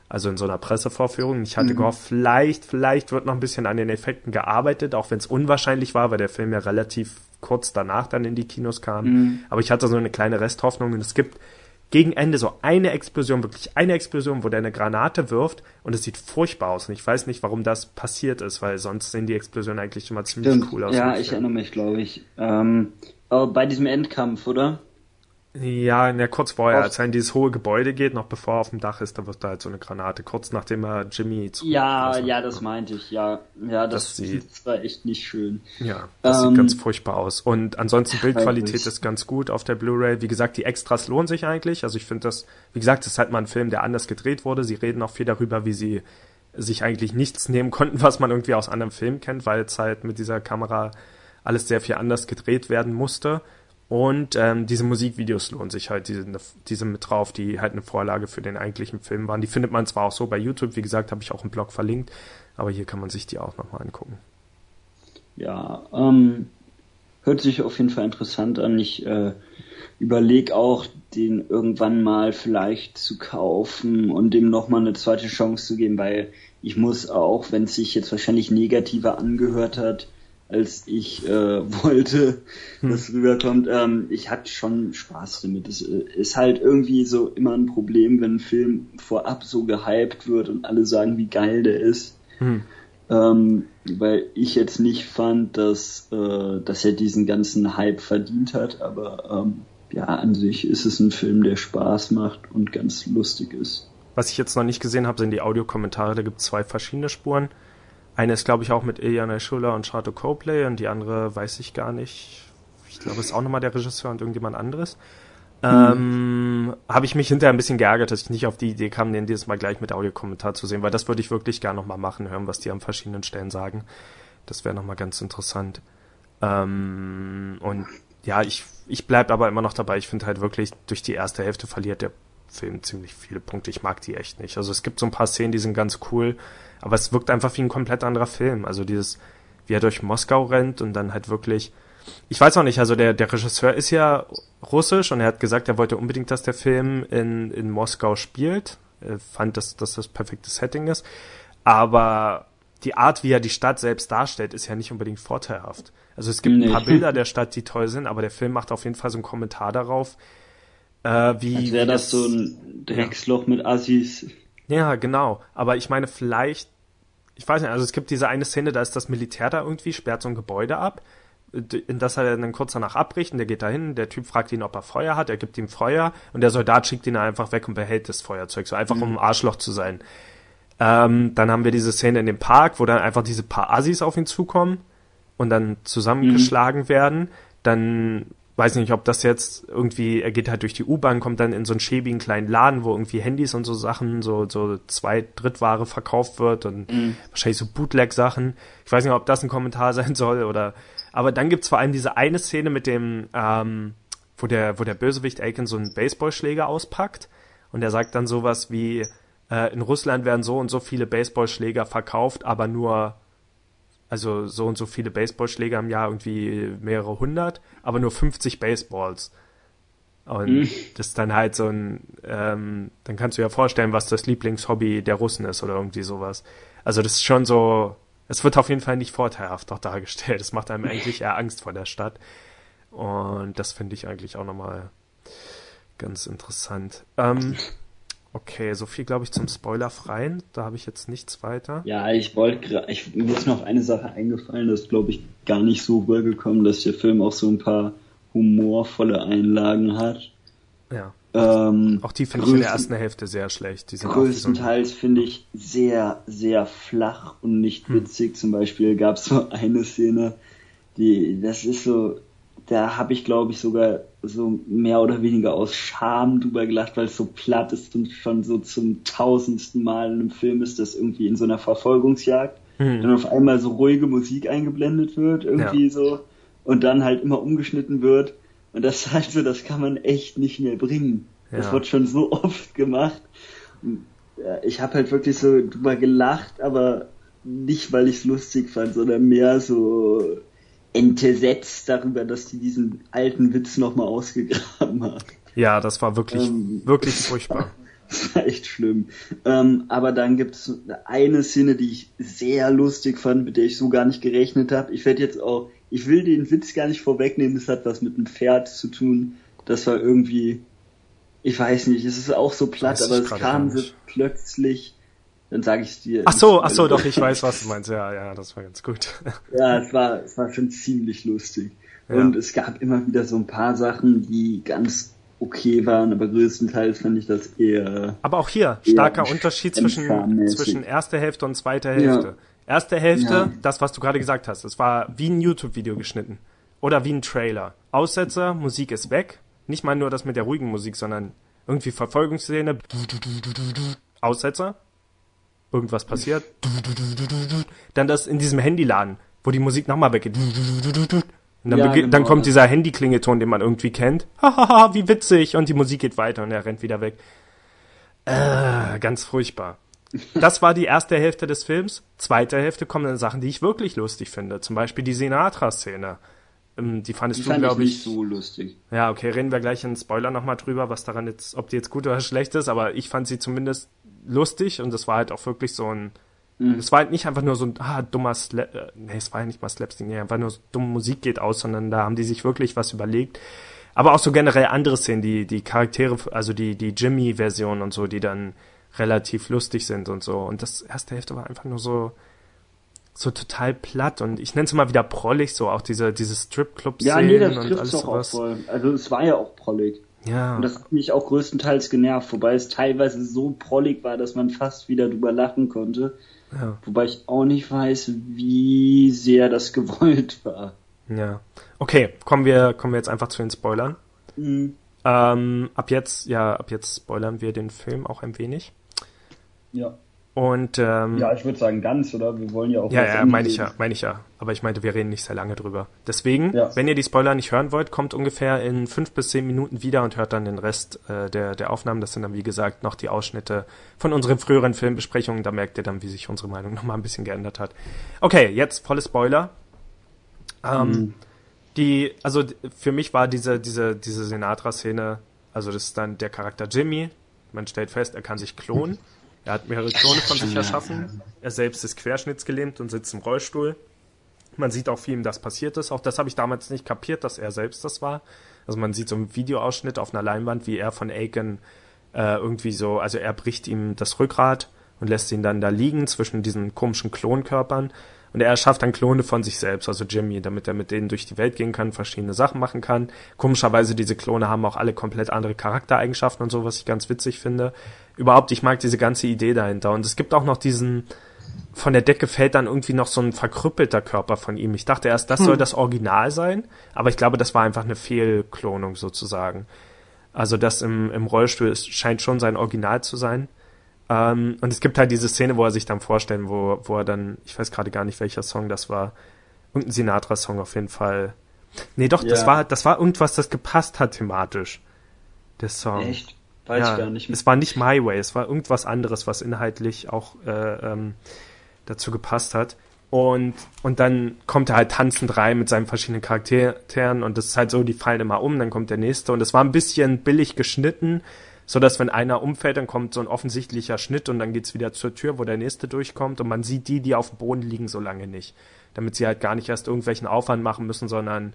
Also in so einer Pressevorführung. Ich hatte mhm. gehofft, vielleicht, vielleicht wird noch ein bisschen an den Effekten gearbeitet, auch wenn es unwahrscheinlich war, weil der Film ja relativ kurz danach dann in die Kinos kam. Mhm. Aber ich hatte so eine kleine Resthoffnung und es gibt gegen Ende so eine Explosion, wirklich eine Explosion, wo der eine Granate wirft und es sieht furchtbar aus. Und ich weiß nicht, warum das passiert ist, weil sonst sehen die Explosionen eigentlich immer ziemlich Stimmt. cool aus. Ja, ich erinnere mich, glaube ich. Ähm, bei diesem Endkampf, oder? Ja, der kurz vorher, als er in dieses hohe Gebäude geht, noch bevor er auf dem Dach ist, da wird da halt so eine Granate, kurz nachdem er Jimmy zu Ja, also, ja, das meinte ich, ja. Ja, das, das, sieht, das war echt nicht schön. Ja, das ähm, sieht ganz furchtbar aus. Und ansonsten Bildqualität ist ganz gut auf der Blu-ray. Wie gesagt, die Extras lohnen sich eigentlich. Also ich finde das, wie gesagt, das ist halt mal ein Film, der anders gedreht wurde. Sie reden auch viel darüber, wie sie sich eigentlich nichts nehmen konnten, was man irgendwie aus anderen Filmen kennt, weil es halt mit dieser Kamera alles sehr viel anders gedreht werden musste. Und ähm, diese Musikvideos lohnen sich halt, diese, diese mit drauf, die halt eine Vorlage für den eigentlichen Film waren. Die findet man zwar auch so bei YouTube, wie gesagt, habe ich auch im Blog verlinkt, aber hier kann man sich die auch nochmal angucken. Ja, ähm, hört sich auf jeden Fall interessant an. Ich äh, überlege auch, den irgendwann mal vielleicht zu kaufen und dem nochmal eine zweite Chance zu geben, weil ich muss auch, wenn es sich jetzt wahrscheinlich negativer angehört hat, als ich äh, wollte, hm. dass rüberkommt. Ähm, ich hatte schon Spaß damit. Es äh, ist halt irgendwie so immer ein Problem, wenn ein Film vorab so gehypt wird und alle sagen, wie geil der ist. Hm. Ähm, weil ich jetzt nicht fand, dass, äh, dass er diesen ganzen Hype verdient hat, aber ähm, ja, an sich ist es ein Film, der Spaß macht und ganz lustig ist. Was ich jetzt noch nicht gesehen habe, sind die Audiokommentare. Da gibt es zwei verschiedene Spuren. Eine ist, glaube ich, auch mit Ilyana Schuller und Charlotte Copley und die andere weiß ich gar nicht. Ich glaube, es ist auch nochmal der Regisseur und irgendjemand anderes. Mhm. Ähm, habe ich mich hinterher ein bisschen geärgert, dass ich nicht auf die Idee kam, den dieses Mal gleich mit Audiokommentar zu sehen, weil das würde ich wirklich gerne nochmal machen, hören, was die an verschiedenen Stellen sagen. Das wäre nochmal ganz interessant. Ähm, und ja, ich, ich bleib aber immer noch dabei. Ich finde halt wirklich, durch die erste Hälfte verliert der Film ziemlich viele Punkte. Ich mag die echt nicht. Also es gibt so ein paar Szenen, die sind ganz cool, aber es wirkt einfach wie ein komplett anderer Film. Also dieses, wie er durch Moskau rennt und dann halt wirklich, ich weiß auch nicht, also der, der Regisseur ist ja russisch und er hat gesagt, er wollte unbedingt, dass der Film in, in Moskau spielt. Er fand, dass, dass das perfekte Setting ist. Aber die Art, wie er die Stadt selbst darstellt, ist ja nicht unbedingt vorteilhaft. Also es gibt nee. ein paar Bilder der Stadt, die toll sind, aber der Film macht auf jeden Fall so einen Kommentar darauf, äh, wie. Als wäre das, das, so ein Drecksloch ja. mit Assis. Ja, genau. Aber ich meine, vielleicht, ich weiß nicht, also es gibt diese eine Szene, da ist das Militär da irgendwie, sperrt so ein Gebäude ab, in das er dann kurz danach abbricht und der geht dahin, der Typ fragt ihn, ob er Feuer hat, er gibt ihm Feuer und der Soldat schickt ihn einfach weg und behält das Feuerzeug, so einfach mhm. um ein Arschloch zu sein. Ähm, dann haben wir diese Szene in dem Park, wo dann einfach diese paar Assis auf ihn zukommen und dann zusammengeschlagen mhm. werden. Dann weiß nicht, ob das jetzt irgendwie, er geht halt durch die U-Bahn, kommt dann in so einen schäbigen kleinen Laden, wo irgendwie Handys und so Sachen, so, so zwei Drittware verkauft wird und mhm. wahrscheinlich so Bootleg-Sachen. Ich weiß nicht, ob das ein Kommentar sein soll oder, aber dann gibt's vor allem diese eine Szene mit dem, ähm, wo der, wo der Bösewicht Aiken so einen Baseballschläger auspackt und er sagt dann sowas wie, äh, in Russland werden so und so viele Baseballschläger verkauft, aber nur also so und so viele Baseballschläger im Jahr, irgendwie mehrere hundert, aber nur 50 Baseballs. Und mhm. das ist dann halt so ein, ähm, dann kannst du ja vorstellen, was das Lieblingshobby der Russen ist oder irgendwie sowas. Also das ist schon so, es wird auf jeden Fall nicht vorteilhaft auch dargestellt. Es macht einem eigentlich eher Angst vor der Stadt. Und das finde ich eigentlich auch nochmal ganz interessant. Ähm, okay, so viel glaube ich zum Spoilerfreien. Da habe ich jetzt nichts weiter. Ja, ich wollte gerade, mir ist noch eine Sache eingefallen, das glaube ich gar nicht so rübergekommen, dass der Film auch so ein paar humorvolle Einlagen hat. Ja. Ähm, auch die finde ich in der ersten Hälfte sehr schlecht. Die größtenteils so finde ich sehr, sehr flach und nicht hm. witzig. Hm. Zum Beispiel gab es so eine Szene, die, das ist so, da habe ich glaube ich sogar so mehr oder weniger aus Scham drüber gelacht, weil es so platt ist und schon so zum tausendsten Mal in einem Film ist, das irgendwie in so einer Verfolgungsjagd hm. dann auf einmal so ruhige Musik eingeblendet wird, irgendwie ja. so, und dann halt immer umgeschnitten wird. Und das halt so, das kann man echt nicht mehr bringen. Ja. Das wird schon so oft gemacht. Ich habe halt wirklich so drüber gelacht, aber nicht, weil ich es lustig fand, sondern mehr so entsetzt darüber, dass die diesen alten Witz nochmal ausgegraben haben. Ja, das war wirklich, ähm, wirklich furchtbar. Das war echt schlimm. Ähm, aber dann gibt es eine Szene, die ich sehr lustig fand, mit der ich so gar nicht gerechnet habe. Ich werde jetzt auch, ich will den Witz gar nicht vorwegnehmen, es hat was mit einem Pferd zu tun. Das war irgendwie, ich weiß nicht, es ist auch so platt, aber es kam so plötzlich dann sage ich dir. Ach so, ach so, doch, ich weiß, was du meinst. Ja, ja, das war ganz gut. ja, es war, es war schon ziemlich lustig. Ja. Und es gab immer wieder so ein paar Sachen, die ganz okay waren, aber größtenteils fand ich das eher. Aber auch hier, starker Unterschied zwischen, zwischen erster Hälfte und zweiter Hälfte. Ja. Erste Hälfte, ja. das, was du gerade gesagt hast, es war wie ein YouTube-Video geschnitten. Oder wie ein Trailer. Aussetzer, Musik ist weg. Nicht mal nur das mit der ruhigen Musik, sondern irgendwie Verfolgungsszene. Aussetzer, irgendwas passiert. Dann das in diesem Handyladen, wo die Musik nochmal weggeht. Und dann, ja, genau. dann kommt dieser Handyklingeton, den man irgendwie kennt. Hahaha, wie witzig. Und die Musik geht weiter und er rennt wieder weg. Äh, ganz furchtbar. Das war die erste Hälfte des Films. Zweite Hälfte kommen dann Sachen, die ich wirklich lustig finde. Zum Beispiel die Sinatra-Szene. Ähm, die fandest die du, fand glaube ich, nicht so lustig. Ja, okay, reden wir gleich in Spoiler nochmal drüber, was daran jetzt, ob die jetzt gut oder schlecht ist, aber ich fand sie zumindest lustig und das war halt auch wirklich so ein, mhm. es war halt nicht einfach nur so ein, ah, dummer Slap, äh, nee, es war ja nicht mal Slapstick, nee, einfach nur so dumme Musik geht aus, sondern da haben die sich wirklich was überlegt. Aber auch so generell andere Szenen, die, die Charaktere, also die, die Jimmy-Version und so, die dann relativ lustig sind und so. Und das erste Hälfte war einfach nur so, so total platt und ich nenne es mal wieder prollig, so auch diese, diese Stripclub-Szenen ja, nee, und alles sowas. Auch voll. Also es war ja auch prollig. Ja. Und das hat mich auch größtenteils genervt, wobei es teilweise so prollig war, dass man fast wieder drüber lachen konnte. Ja. Wobei ich auch nicht weiß, wie sehr das gewollt war. Ja. Okay, kommen wir, kommen wir jetzt einfach zu den Spoilern. Mhm. Ähm, ab jetzt, ja, ab jetzt spoilern wir den Film auch ein wenig. Ja. Und ähm, ja, ich würde sagen ganz, oder? Wir wollen ja auch. Ja, ja, meine ich ja, meine ich ja. Aber ich meinte, wir reden nicht sehr lange drüber. Deswegen, ja. wenn ihr die Spoiler nicht hören wollt, kommt ungefähr in fünf bis zehn Minuten wieder und hört dann den Rest äh, der der Aufnahmen. Das sind dann wie gesagt noch die Ausschnitte von unseren früheren Filmbesprechungen. Da merkt ihr dann, wie sich unsere Meinung nochmal ein bisschen geändert hat. Okay, jetzt volle Spoiler. Ähm, mhm. Die, also für mich war diese diese diese Sinatra-Szene, also das ist dann der Charakter Jimmy. Man stellt fest, er kann sich klonen. Er hat mehrere Klone von sich erschaffen. Er selbst ist querschnittsgelähmt und sitzt im Rollstuhl. Man sieht auch, wie ihm das passiert ist. Auch das habe ich damals nicht kapiert, dass er selbst das war. Also man sieht so einen Videoausschnitt auf einer Leinwand, wie er von Aiken äh, irgendwie so, also er bricht ihm das Rückgrat und lässt ihn dann da liegen zwischen diesen komischen Klonkörpern. Und er erschafft dann Klone von sich selbst, also Jimmy, damit er mit denen durch die Welt gehen kann, verschiedene Sachen machen kann. Komischerweise, diese Klone haben auch alle komplett andere Charaktereigenschaften und so, was ich ganz witzig finde überhaupt, ich mag diese ganze Idee dahinter. Und es gibt auch noch diesen, von der Decke fällt dann irgendwie noch so ein verkrüppelter Körper von ihm. Ich dachte erst, das hm. soll das Original sein, aber ich glaube, das war einfach eine Fehlklonung sozusagen. Also das im, im Rollstuhl ist, scheint schon sein Original zu sein. Ähm, und es gibt halt diese Szene, wo er sich dann vorstellen, wo, wo er dann, ich weiß gerade gar nicht, welcher Song das war, irgendein Sinatra-Song auf jeden Fall. Nee, doch, ja. das war, das war irgendwas, das gepasst hat thematisch. Der Song. Echt? Weiß ja, ich gar nicht. Es war nicht My Way, es war irgendwas anderes, was inhaltlich auch äh, ähm, dazu gepasst hat. Und, und dann kommt er halt tanzend rein mit seinen verschiedenen Charakteren und das ist halt so, die fallen immer um, dann kommt der nächste und es war ein bisschen billig geschnitten, so dass wenn einer umfällt, dann kommt so ein offensichtlicher Schnitt und dann geht's wieder zur Tür, wo der nächste durchkommt und man sieht die, die auf dem Boden liegen, so lange nicht. Damit sie halt gar nicht erst irgendwelchen Aufwand machen müssen, sondern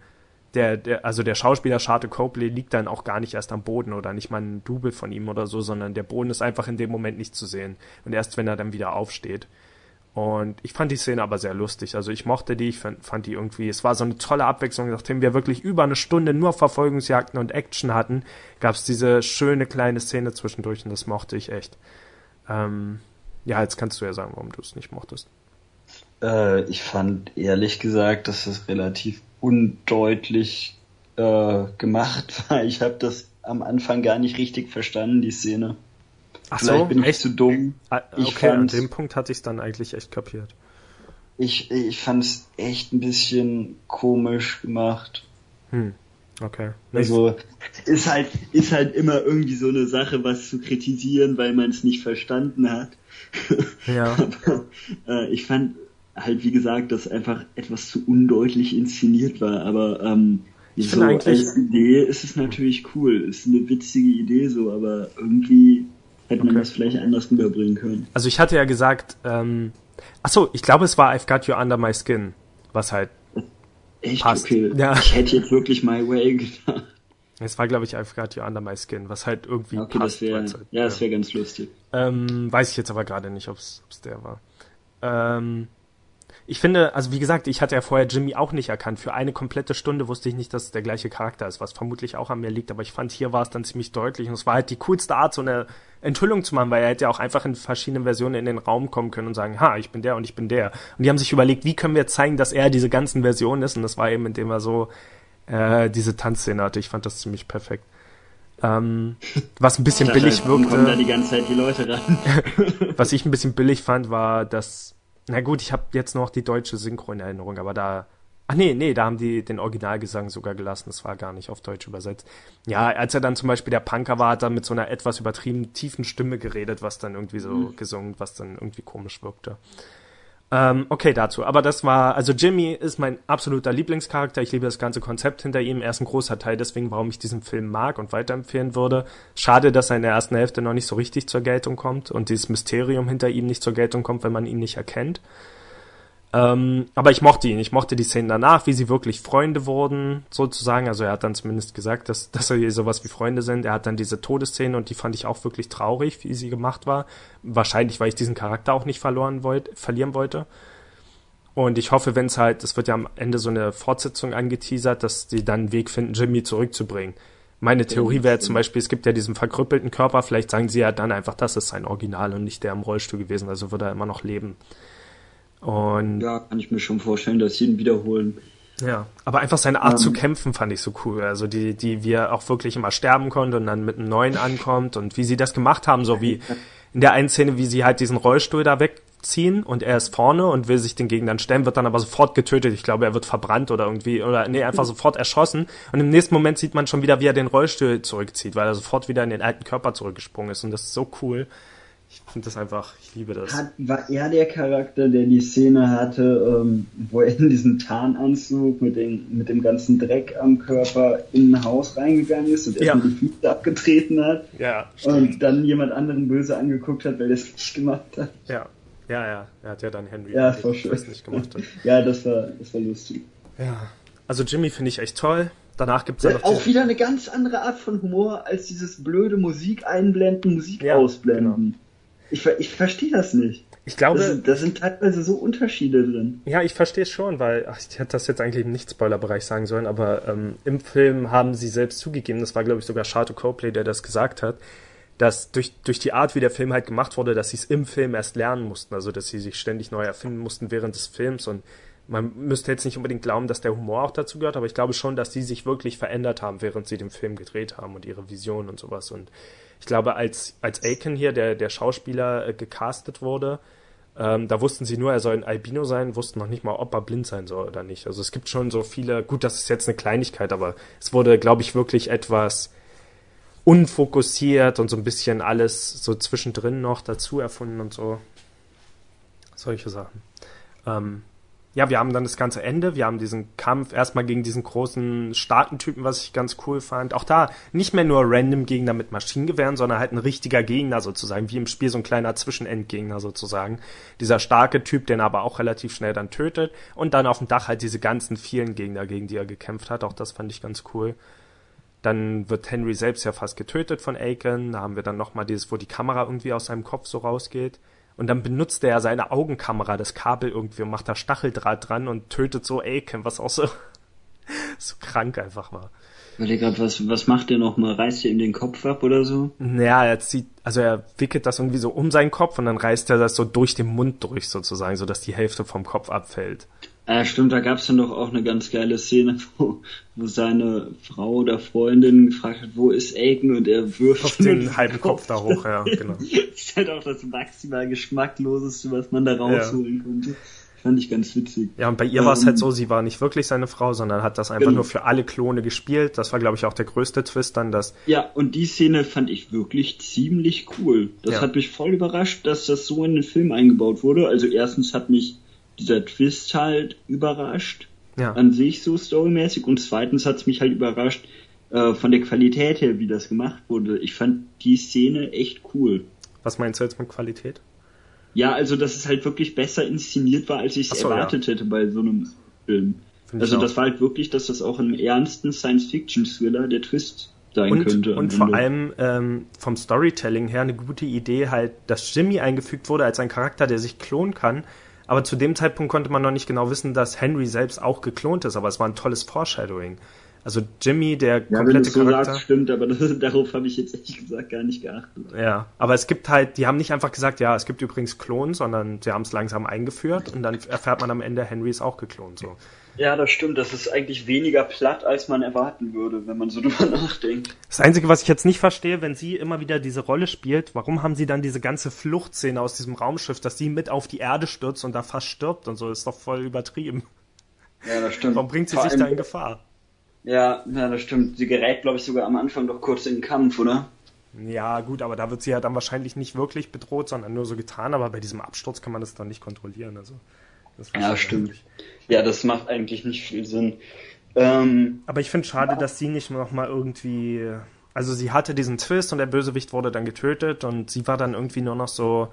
der, der, also der Schauspieler Charlotte Copley liegt dann auch gar nicht erst am Boden oder nicht mal ein Double von ihm oder so, sondern der Boden ist einfach in dem Moment nicht zu sehen. Und erst wenn er dann wieder aufsteht. Und ich fand die Szene aber sehr lustig. Also ich mochte die, ich fand, fand die irgendwie, es war so eine tolle Abwechslung. Nachdem wir wirklich über eine Stunde nur Verfolgungsjagden und Action hatten, gab es diese schöne kleine Szene zwischendurch und das mochte ich echt. Ähm, ja, jetzt kannst du ja sagen, warum du es nicht mochtest. Äh, ich fand ehrlich gesagt, dass es relativ undeutlich äh, gemacht war. Ich habe das am Anfang gar nicht richtig verstanden, die Szene. Ach Vielleicht so, bin ich echt? zu dumm. Ah, Ich Okay, an fand- dem Punkt hatte ich es dann eigentlich echt kapiert. Ich, ich fand es echt ein bisschen komisch gemacht. Hm, okay. Also ist halt ist halt immer irgendwie so eine Sache, was zu kritisieren, weil man es nicht verstanden hat. Ja. Aber, äh, ich fand halt wie gesagt, dass einfach etwas zu undeutlich inszeniert war. Aber ähm, Ich so finde eigentlich- als Idee ist es natürlich cool. Ist eine witzige Idee so, aber irgendwie hätte man Okay. das vielleicht anders rüberbringen können. Also ich hatte ja gesagt, ähm, ach so, ich glaube, es war I've Got You Under My Skin, was halt, Echt Passt. okay. Ja. Ich hätte jetzt wirklich My Way gedacht. es war, glaube ich, I've Got You Under My Skin, was halt irgendwie Okay, passt. das weil's halt- ja, das wäre ganz lustig. Ähm, weiß ich jetzt aber gerade nicht, ob es der war. Ähm, ich finde, also wie gesagt, ich hatte ja vorher Jimmy auch nicht erkannt. Für eine komplette Stunde wusste ich nicht, dass es der gleiche Charakter ist, was vermutlich auch an mir liegt. Aber ich fand, hier war es dann ziemlich deutlich. Und es war halt die coolste Art, so eine Enthüllung zu machen, weil er hätte ja auch einfach in verschiedenen Versionen in den Raum kommen können und sagen, ha, ich bin der und ich bin der. Und die haben sich überlegt, wie können wir zeigen, dass er diese ganzen Versionen ist. Und das war eben, indem er so äh, diese Tanzszene hatte. Ich fand das ziemlich perfekt. Ähm, was ein bisschen billig Warum kommen da wirkte. die ganze Zeit die Leute ran? Was ich ein bisschen billig fand, war, dass, na gut, ich habe jetzt noch die deutsche Synchro in Erinnerung, aber da, ach nee, nee, da haben die den Originalgesang sogar gelassen, das war gar nicht auf Deutsch übersetzt. Ja, als er dann zum Beispiel der Punker war, hat er mit so einer etwas übertrieben tiefen Stimme geredet, was dann irgendwie so gesungen, was dann irgendwie komisch wirkte. Ähm, okay, dazu. Aber das war, also Jimmy ist mein absoluter Lieblingscharakter. Ich liebe das ganze Konzept hinter ihm. Er ist ein großer Teil deswegen, warum ich diesen Film mag und weiterempfehlen würde. Schade, dass er in der ersten Hälfte noch nicht so richtig zur Geltung kommt und dieses Mysterium hinter ihm nicht zur Geltung kommt, wenn man ihn nicht erkennt. Ähm, aber ich mochte ihn. Ich mochte die Szenen danach, wie sie wirklich Freunde wurden, sozusagen. Also er hat dann zumindest gesagt, dass, dass er sowas wie Freunde sind. Er hat dann diese Todesszene und die fand ich auch wirklich traurig, wie sie gemacht war. Wahrscheinlich, weil ich diesen Charakter auch nicht verloren wollte, verlieren wollte. Und ich hoffe, wenn es halt, es wird ja am Ende so eine Fortsetzung angeteasert, dass die dann einen Weg finden, Jimmy zurückzubringen. Meine Theorie wäre zum Beispiel, es gibt ja diesen verkrüppelten Körper, vielleicht sagen sie ja dann einfach, das ist sein Original und nicht der im Rollstuhl gewesen, also wird er immer noch leben. Und Ja, kann ich mir schon vorstellen, dass sie ihn wiederholen. ja, aber einfach seine Art Ähm. zu kämpfen fand ich so cool. Also die, die wie er auch wirklich immer sterben konnte und dann mit einem neuen ankommt und wie sie das gemacht haben, so wie in der einen Szene, wie sie halt diesen Rollstuhl da wegziehen und er ist vorne und will sich den Gegnern stellen, wird dann aber sofort getötet. Ich glaube, er wird verbrannt oder irgendwie, oder nee, einfach sofort erschossen. Und im nächsten Moment sieht man schon wieder, wie er den Rollstuhl zurückzieht, weil er sofort wieder in den alten Körper zurückgesprungen ist. Und das ist so cool. Ich finde das einfach, ich liebe das. Hat, war er der Charakter, der die Szene hatte, ähm, wo er in diesen Tarnanzug mit, den, mit dem ganzen Dreck am Körper in ein Haus reingegangen ist und Ja. erstmal die Füße abgetreten hat Ja, und dann jemand anderen böse angeguckt hat, weil er es nicht gemacht hat? ja, ja, ja. Er hat ja dann Henry Ja, das war schön. das nicht gemacht. Hat. Ja, das war, das war lustig. Ja. Also Jimmy finde ich echt toll. Danach gibt's ja noch Auch diese- wieder eine ganz andere Art von Humor als dieses blöde Musik einblenden, Musik Ja, ausblenden. Ich, ich verstehe das nicht. Ich glaube, Da sind, da sind teilweise so Unterschiede drin. ja, ich verstehe es schon, weil ach, ich hätte das jetzt eigentlich im Nicht-Spoiler-Bereich sagen sollen, aber ähm, im Film haben sie selbst zugegeben, das war glaube ich sogar Charlotte Copley, der das gesagt hat, dass durch, durch die Art, wie der Film halt gemacht wurde, dass sie es im Film erst lernen mussten, also dass sie sich ständig neu erfinden mussten während des Films und man müsste jetzt nicht unbedingt glauben, dass der Humor auch dazu gehört, aber ich glaube schon, dass sie sich wirklich verändert haben, während sie den Film gedreht haben und ihre Vision und sowas. Und ich glaube, als, als Aiken hier, der, der Schauspieler, äh, gecastet wurde, ähm, da wussten sie nur, er soll ein Albino sein, wussten noch nicht mal, ob er blind sein soll oder nicht. Also es gibt schon so viele, gut, das ist jetzt eine Kleinigkeit, aber es wurde, glaube ich, wirklich etwas unfokussiert und so ein bisschen alles so zwischendrin noch dazu erfunden und so. Solche Sachen. Ähm, ja, wir haben dann das ganze Ende, wir haben diesen Kampf erstmal gegen diesen großen starken Typen, was ich ganz cool fand. Auch da nicht mehr nur random Gegner mit Maschinengewehren, sondern halt ein richtiger Gegner sozusagen, wie im Spiel so ein kleiner Zwischenendgegner sozusagen. Dieser starke Typ, den er aber auch relativ schnell dann tötet und dann auf dem Dach halt diese ganzen vielen Gegner, gegen die er gekämpft hat. Auch das fand ich ganz cool. Dann wird Henry selbst ja fast getötet von Aiken. Da haben wir dann nochmal dieses, wo die Kamera irgendwie aus seinem Kopf so rausgeht. Und dann benutzt er seine Augenkamera, das Kabel irgendwie und macht da Stacheldraht dran und tötet so Aiken, was auch so, so krank einfach war. Weil grad, was, was macht der nochmal? Reißt er ihm den Kopf ab oder so? Naja, er zieht, also er wickelt das irgendwie so um seinen Kopf und dann reißt er das so durch den Mund durch sozusagen, so dass die Hälfte vom Kopf abfällt. Ja, stimmt, da gab's dann doch auch eine ganz geile Szene, wo, wo seine Frau oder Freundin gefragt hat, wo ist Aiken und er wirft auf den halben Kopf, da hoch, ja, genau. das ist halt auch das maximal geschmackloseste, was man da rausholen ja. konnte. Fand ich ganz witzig. Ja, und bei ihr ähm, war es halt so, sie war nicht wirklich seine Frau, sondern hat das einfach genau. nur für alle Klone gespielt. Das war, glaube ich, auch der größte Twist dann, dass. Ja, und die Szene fand ich wirklich ziemlich cool. Das ja. hat mich voll überrascht, dass das so in den Film eingebaut wurde. Also erstens hat mich dieser Twist halt überrascht. Ja. An sich so storymäßig. Und zweitens hat es mich halt überrascht, äh, von der Qualität her, wie das gemacht wurde. Ich fand die Szene echt cool. Was meinst du jetzt mit Qualität? Ja, also dass es halt wirklich besser inszeniert war, als ich es so, erwartet ja. hätte bei so einem Film. Find also das war halt wirklich, dass das auch im ernsten Science-Fiction-Thriller der Twist sein und, könnte. Und vor allem ähm, vom Storytelling her eine gute Idee halt, dass Jimmy eingefügt wurde als ein Charakter, der sich klonen kann, aber zu dem Zeitpunkt konnte man noch nicht genau wissen, dass Henry selbst auch geklont ist, aber es war ein tolles Foreshadowing. Also Jimmy, der ja, komplette wenn so Charakter. Sagst, stimmt, aber das, darauf habe ich jetzt ehrlich gesagt gar nicht geachtet. Ja, aber es gibt halt, die haben nicht einfach gesagt, ja, es gibt übrigens Klon, sondern sie haben es langsam eingeführt und dann erfährt man am Ende, Henry ist auch geklont. So. Ja, das stimmt. Das ist eigentlich weniger platt, als man erwarten würde, wenn man so drüber nachdenkt. Das Einzige, was ich jetzt nicht verstehe, wenn sie immer wieder diese Rolle spielt, warum haben sie dann diese ganze Fluchtszene aus diesem Raumschiff, dass sie mit auf die Erde stürzt und da fast stirbt und so, ist doch voll übertrieben. Ja, das stimmt. Warum bringt sie Vor sich da in Gefahr? Ja, ja, das stimmt. Sie gerät, glaube ich, sogar am Anfang doch kurz in den Kampf, oder? Ja, gut, aber da wird sie ja dann wahrscheinlich nicht wirklich bedroht, sondern nur so getan, aber bei diesem Absturz kann man das dann nicht kontrollieren, also. ja, stimmt. Ja, das macht eigentlich nicht viel Sinn. Ähm, Aber ich finde schade, dass sie nicht noch mal irgendwie. Also sie hatte diesen Twist und der Bösewicht wurde dann getötet und sie war dann irgendwie nur noch so.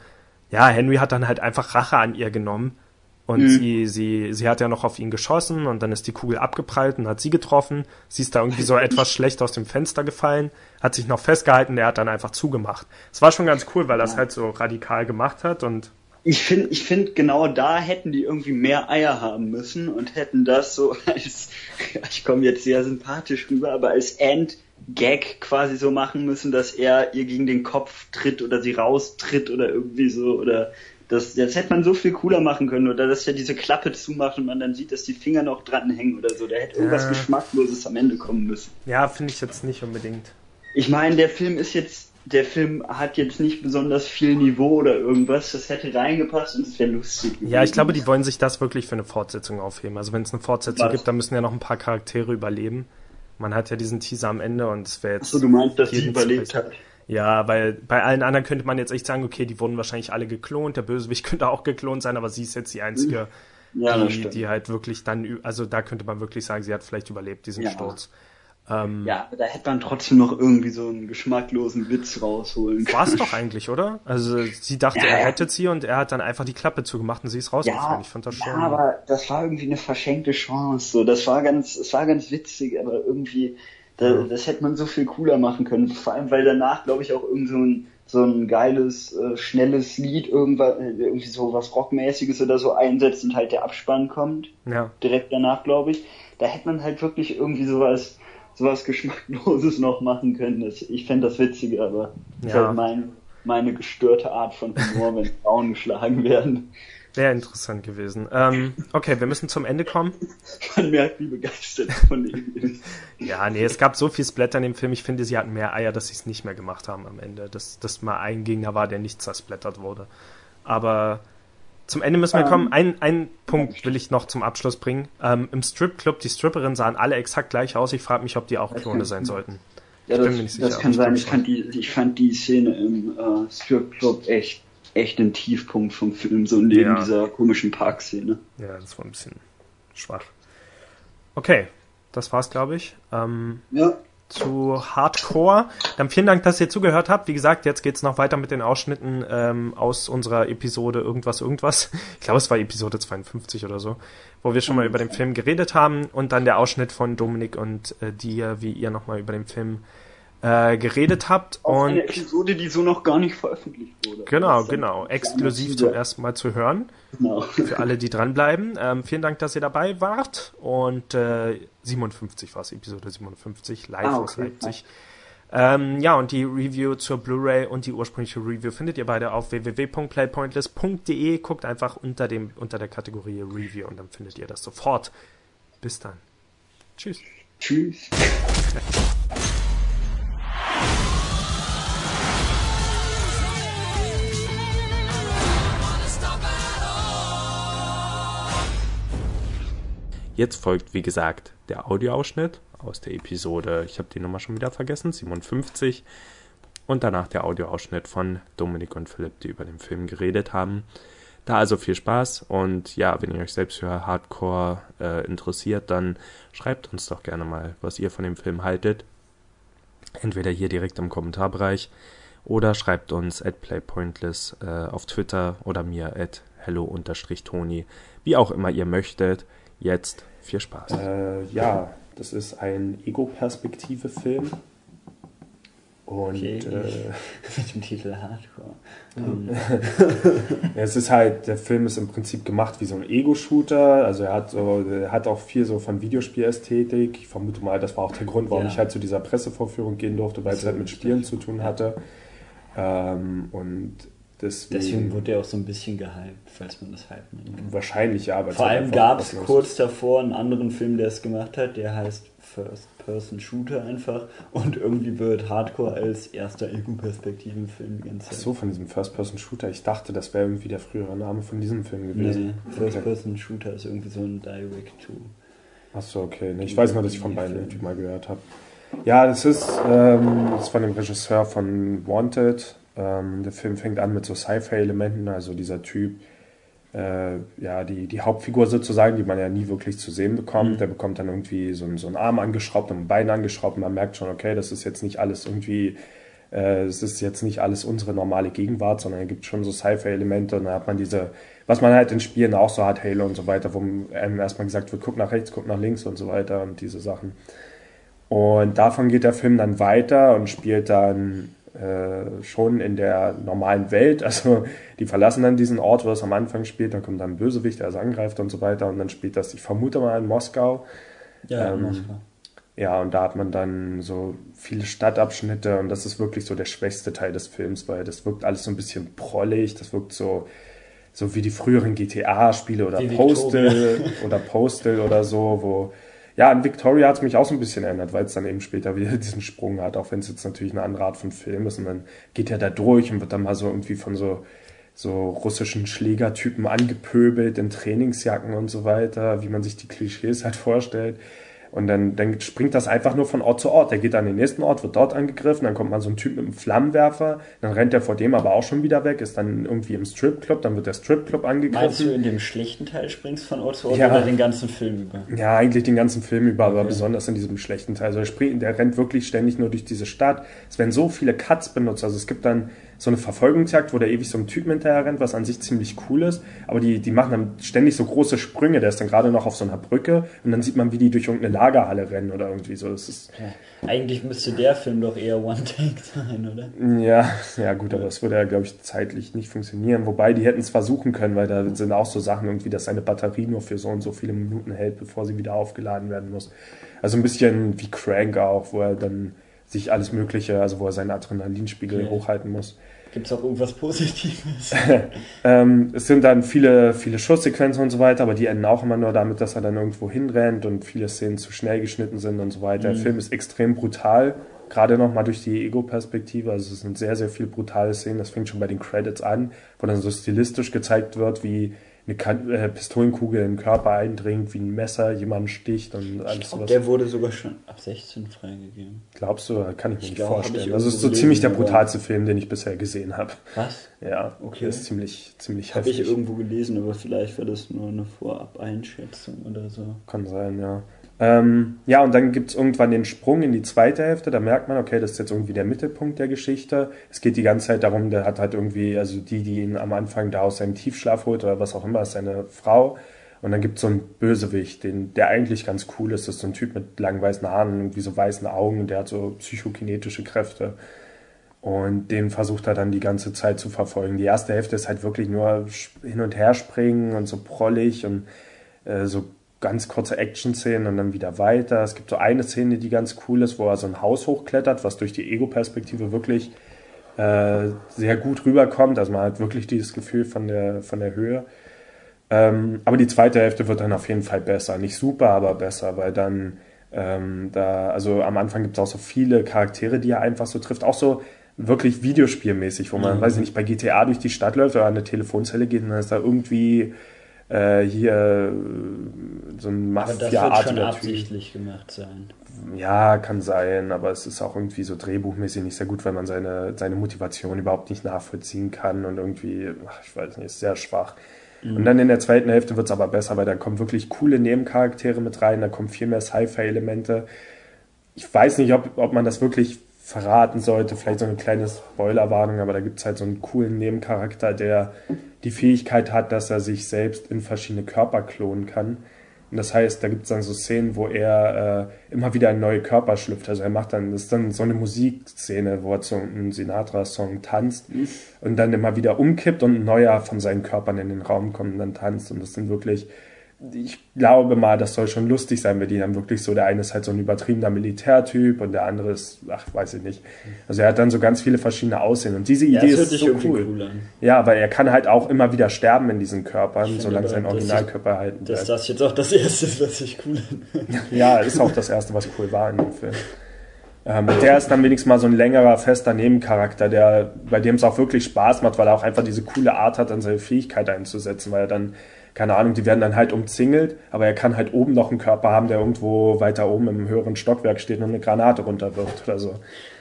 Ja, Henry hat dann halt einfach Rache an ihr genommen. Und mhm. sie, sie, sie hat ja noch auf ihn geschossen und dann ist die Kugel abgeprallt und hat sie getroffen. Sie ist da irgendwie so etwas schlecht aus dem Fenster gefallen, hat sich noch festgehalten, der hat dann einfach zugemacht. Es war schon ganz cool, weil das halt so radikal gemacht hat und ich finde, ich finde, genau da hätten die irgendwie mehr Eier haben müssen und hätten das so als, ich komme jetzt sehr sympathisch rüber, aber als End-Gag quasi so machen müssen, dass er ihr gegen den Kopf tritt oder sie raustritt oder irgendwie so oder das, das hätte man so viel cooler machen können oder dass er diese Klappe zumacht und man dann sieht, dass die Finger noch dran hängen oder so. Da hätte irgendwas ja. Geschmackloses am Ende kommen müssen. Ja, finde ich jetzt nicht unbedingt. Ich meine, der Film ist jetzt der Film hat jetzt nicht besonders viel Niveau oder irgendwas. Das hätte reingepasst und es wäre lustig. Gewesen. Ja, ich glaube, die wollen sich das wirklich für eine Fortsetzung aufheben. Also wenn es eine Fortsetzung Was? gibt, dann müssen ja noch ein paar Charaktere überleben. Man hat ja diesen Teaser am Ende und es wäre jetzt. Achso, du meinst, dass sie überlebt hat? Ja, weil bei allen anderen könnte man jetzt echt sagen, okay, die wurden wahrscheinlich alle geklont, der Bösewicht könnte auch geklont sein, aber sie ist jetzt die einzige, ja, die, die halt wirklich dann, also da könnte man wirklich sagen, sie hat vielleicht überlebt diesen ja. Sturz. Ähm, ja, da hätte man trotzdem noch irgendwie so einen geschmacklosen Witz rausholen können. War es doch eigentlich, oder? Also sie dachte, ja, er rettet sie und er hat dann einfach die Klappe zugemacht und sie ist rausgefallen. Ja, ich fand das schon. Ja, aber das war irgendwie eine verschenkte Chance. So, das war ganz, es war ganz witzig, aber irgendwie, da, ja. das hätte man so viel cooler machen können. Vor allem, weil danach, glaube ich, auch irgend so ein so ein geiles, äh, schnelles Lied, irgendwas, äh, irgendwie so was Rockmäßiges oder so einsetzt und halt der Abspann kommt. Ja. Direkt danach, glaube ich. Da hätte man halt wirklich irgendwie sowas sowas Geschmackloses noch machen können. Ich fände das witziger, aber ja. ist halt mein, meine gestörte Art von Humor, wenn Frauen geschlagen werden. Wäre interessant gewesen. Ähm, okay, wir müssen zum Ende kommen. Man merkt, wie begeistert von dem ist. Ja, nee, es gab so viel Splatter in dem Film. Ich finde, sie hatten mehr Eier, dass sie es nicht mehr gemacht haben am Ende. Dass das mal ein Gegner war, der nicht zersplattert wurde. Aber zum Ende müssen wir ähm, kommen. Ein, ein Punkt will ich noch zum Abschluss bringen. Ähm, Im Stripclub, die Stripperinnen sahen alle exakt gleich aus. Ich frage mich, ob die auch Klone sein sollten. Ja, das, das kann sein. Ich fand, die, ich fand die Szene im äh, Stripclub echt echt ein Tiefpunkt vom Film, so neben Ja. dieser komischen Parkszene. Ja, das war ein bisschen schwach. Okay, das war's, glaube ich. Ähm, Ja. Zu Hardcore. Dann vielen Dank, dass ihr zugehört habt. Wie gesagt, jetzt geht's noch weiter mit den Ausschnitten ähm, aus unserer Episode irgendwas, irgendwas. Ich glaube, es war Episode 52 oder so, wo wir schon mal über den Film geredet haben und dann der Ausschnitt von Dominik und äh, dir, wie ihr nochmal über den Film äh, geredet habt. Auch Und eine Episode, die so noch gar nicht veröffentlicht wurde. genau, genau, exklusiv zum ersten Mal zu hören. Genau. Für alle, die dranbleiben. Ähm, vielen Dank, dass ihr dabei wart. Und äh, 57 war es, Episode 57, live Ah, aus okay. Leipzig. Ähm, ja, und die Review zur Blu-ray und die ursprüngliche Review findet ihr beide auf www.playpointless.de. Guckt einfach unter, dem, unter der Kategorie Review und dann findet ihr das sofort. Bis dann. Tschüss. Tschüss. Jetzt folgt, wie gesagt, der Audioausschnitt aus der Episode, ich habe die Nummer schon wieder vergessen, 57. Und danach der Audioausschnitt von Dominik und Philipp, die über den Film geredet haben. Da also viel Spaß und ja, wenn ihr euch selbst für Hardcore äh, interessiert, dann schreibt uns doch gerne mal, was ihr von dem Film haltet. Entweder hier direkt im Kommentarbereich oder schreibt uns at playpointless äh, auf Twitter oder mir at hello-toni, wie auch immer ihr möchtet. Jetzt viel Spaß. Äh, ja, das ist ein Ego-Perspektive-Film. Und Okay. äh, Mit dem Titel Hardcore. Ja, es ist halt, der Film ist im Prinzip gemacht wie so ein Ego-Shooter. Also er hat so, er hat auch viel so von Videospielästhetik. Ich vermute mal, das war auch der Grund, warum Ja. ich halt zu dieser Pressevorführung gehen durfte, weil es halt mit Spielen zu tun hatte. Ähm, und deswegen, Deswegen wurde er auch so ein bisschen gehypt, falls man das hypen kann. wahrscheinlich ja, aber Vor allem gab es kurz davor einen anderen Film, der es gemacht hat, der heißt First-Person-Shooter einfach. Und irgendwie wird Hardcore als erster Ego-Perspektiven-Film die ganze Ach so, von diesem First-Person-Shooter. Ich dachte, das wäre irgendwie der frühere Name von diesem Film gewesen. Nee, First-Person-Shooter ist irgendwie so ein Direct-to. Ach so, okay. Nee, ich weiß nur, dass ich von beiden irgendwie mal gehört habe. Ja, das ist, ähm, das ist von dem Regisseur von Wanted. Ähm, der Film fängt an mit so Sci-Fi-Elementen, also dieser Typ, äh, ja, die, die Hauptfigur sozusagen, die man ja nie wirklich zu sehen bekommt. Mhm. Der bekommt dann irgendwie so, einen- so einen Arm angeschraubt und ein Bein angeschraubt und man merkt schon, okay, das ist jetzt nicht alles irgendwie, äh, es ist jetzt nicht alles unsere normale Gegenwart, sondern es gibt schon so Sci-Fi-Elemente und dann hat man diese, was man halt in Spielen auch so hat, Halo und so weiter, wo einem erstmal gesagt wird, guck nach rechts, guck nach links und so weiter und diese Sachen. Und davon geht der Film dann weiter und spielt dann äh, schon in der normalen Welt. Also die verlassen dann diesen Ort, wo es am Anfang spielt. Dann kommt dann ein Bösewicht, der es angreift und so weiter. Und dann spielt das, ich vermute mal, in Moskau. Ja, Ähm, Moskau. Ja, und da hat man dann so viele Stadtabschnitte und das ist wirklich so der schwächste Teil des Films, weil das wirkt alles so ein bisschen prollig, das wirkt so, so wie die früheren GTA-Spiele oder Postal oder Postal oder so, wo ja, an Victoria hat es mich auch so ein bisschen erinnert, weil es dann eben später wieder diesen Sprung hat, auch wenn es jetzt natürlich eine andere Art von Film ist und dann geht er da durch und wird dann mal so irgendwie von so so russischen Schlägertypen angepöbelt in Trainingsjacken und so weiter, wie man sich die Klischees halt vorstellt. Und dann, dann springt das einfach nur von Ort zu Ort. Der geht an den nächsten Ort, wird dort angegriffen, dann kommt mal so ein Typ mit einem Flammenwerfer, dann rennt er vor dem aber auch schon wieder weg, ist dann irgendwie im Stripclub, dann wird der Stripclub Meinst du, angegriffen. in dem schlechten Teil springst von Ort zu Ort Ja. oder den ganzen Film über? Ja, eigentlich den ganzen Film über, aber Okay. besonders in diesem schlechten Teil. Also der, springt, der rennt wirklich ständig nur durch diese Stadt. Es werden so viele Cuts benutzt. Also es gibt dann so eine Verfolgungsjagd, wo der ewig so einem Typen hinterher rennt, was an sich ziemlich cool ist. Aber die, die machen dann ständig so große Sprünge. Der ist dann gerade noch auf so einer Brücke und dann sieht man, wie die durch irgendeine Lagerhalle rennen oder irgendwie so. Das ist, Ja. Eigentlich müsste der Film doch eher One-Take sein, oder? ja, ja gut, aber das würde ja, glaube ich, zeitlich nicht funktionieren. Wobei, die hätten es versuchen können, weil da sind auch so Sachen irgendwie, dass seine Batterie nur für so und so viele Minuten hält, bevor sie wieder aufgeladen werden muss. Also ein bisschen wie Crank auch, wo er dann sich alles Mögliche, also wo er seinen Adrenalinspiegel Okay. hochhalten muss. Gibt es auch irgendwas Positives? Ähm, es sind dann viele, viele Schusssequenzen und so weiter, aber die enden auch immer nur damit, dass er dann irgendwo hinrennt und viele Szenen zu schnell geschnitten sind und so weiter. Der Mhm. Film ist extrem brutal, gerade nochmal durch die Ego-Perspektive. Also es sind sehr, sehr viele brutale Szenen. Das fängt schon bei den Credits an, wo dann so stilistisch gezeigt wird, wie, eine äh, Pistolenkugel in den Körper eindringt, wie ein Messer jemanden sticht und alles ich glaub, sowas. Der wurde sogar schon ab 16 freigegeben. Glaubst du? Kann ich mir ich nicht glaub, vorstellen. Also es ist so ziemlich der brutalste Film, den ich bisher gesehen habe. Was? Ja, okay. Der ist ziemlich, ziemlich. Habe ich irgendwo gelesen, aber vielleicht war das nur eine Vorab-Einschätzung oder so. Kann sein, ja. Ähm, ja, und dann gibt es irgendwann den Sprung in die zweite Hälfte. Da merkt man, okay, das ist jetzt irgendwie der Mittelpunkt der Geschichte. Es geht die ganze Zeit darum, der hat halt irgendwie, also die, die ihn am Anfang da aus seinem Tiefschlaf holt oder was auch immer, ist seine Frau. Und dann gibt es so einen Bösewicht, den, der eigentlich ganz cool ist. Das ist so ein Typ mit langen weißen Haaren und irgendwie so weißen Augen. Der hat so psychokinetische Kräfte. Und den versucht er dann die ganze Zeit zu verfolgen. Die erste Hälfte ist halt wirklich nur hin und her springen und so prollig und äh, so ganz kurze Action-Szenen und dann wieder weiter. Es gibt so eine Szene, die ganz cool ist, wo er so ein Haus hochklettert, was durch die Ego-Perspektive wirklich äh, sehr gut rüberkommt. Also man hat wirklich dieses Gefühl von der, von der Höhe. Ähm, aber die zweite Hälfte wird dann auf jeden Fall besser. Nicht super, aber besser, weil dann ähm, da, also am Anfang gibt es auch so viele Charaktere, die er einfach so trifft. Auch so wirklich videospielmäßig, wo man, mhm. weiß ich nicht, bei GTA durch die Stadt läuft oder an eine Telefonzelle geht und dann ist da irgendwie äh, hier so ein Mafia-artiger Aber das wird schon absichtlich gemacht sein. Ja, kann sein, aber es ist auch irgendwie so drehbuchmäßig nicht sehr gut, weil man seine, seine Motivation überhaupt nicht nachvollziehen kann und irgendwie, ach, ich weiß nicht, ist sehr schwach. Mhm. Und dann in der zweiten Hälfte wird es aber besser, weil da kommen wirklich coole Nebencharaktere mit rein, da kommen viel mehr Sci-Fi-Elemente. Ich weiß nicht, ob, ob man das wirklich verraten sollte, vielleicht so eine kleine Spoilerwarnung, aber da gibt es halt so einen coolen Nebencharakter, der die Fähigkeit hat, dass er sich selbst in verschiedene Körper klonen kann. Und das heißt, da gibt es dann so Szenen, wo er äh, immer wieder in neue Körper schlüpft. Also er macht dann, das ist dann so eine Musikszene, wo er zu einem Sinatra-Song tanzt mhm. und dann immer wieder umkippt und ein neuer von seinen Körpern in den Raum kommt und dann tanzt. Und das sind wirklich ich glaube mal, das soll schon lustig sein, weil die dann wirklich so, der eine ist halt so ein übertriebener Militärtyp und der andere ist, ach, weiß ich nicht. Also er hat dann so ganz viele verschiedene Aussehen und diese Idee ja, ist so cool. cool ja, weil er kann halt auch immer wieder sterben in diesen Körpern, solange sein Originalkörper erhalten bleibt. Dass das jetzt auch das erste ist, was ich cool ja, ist auch das erste, was cool war in dem Film. Ähm, der ist dann wenigstens mal so ein längerer, fester Nebencharakter, der, bei dem es auch wirklich Spaß macht, weil er auch einfach diese coole Art hat, dann seine Fähigkeit einzusetzen, weil er dann keine Ahnung, die werden dann halt umzingelt, aber er kann halt oben noch einen Körper haben, der irgendwo weiter oben im höheren Stockwerk steht und eine Granate runterwirft oder so.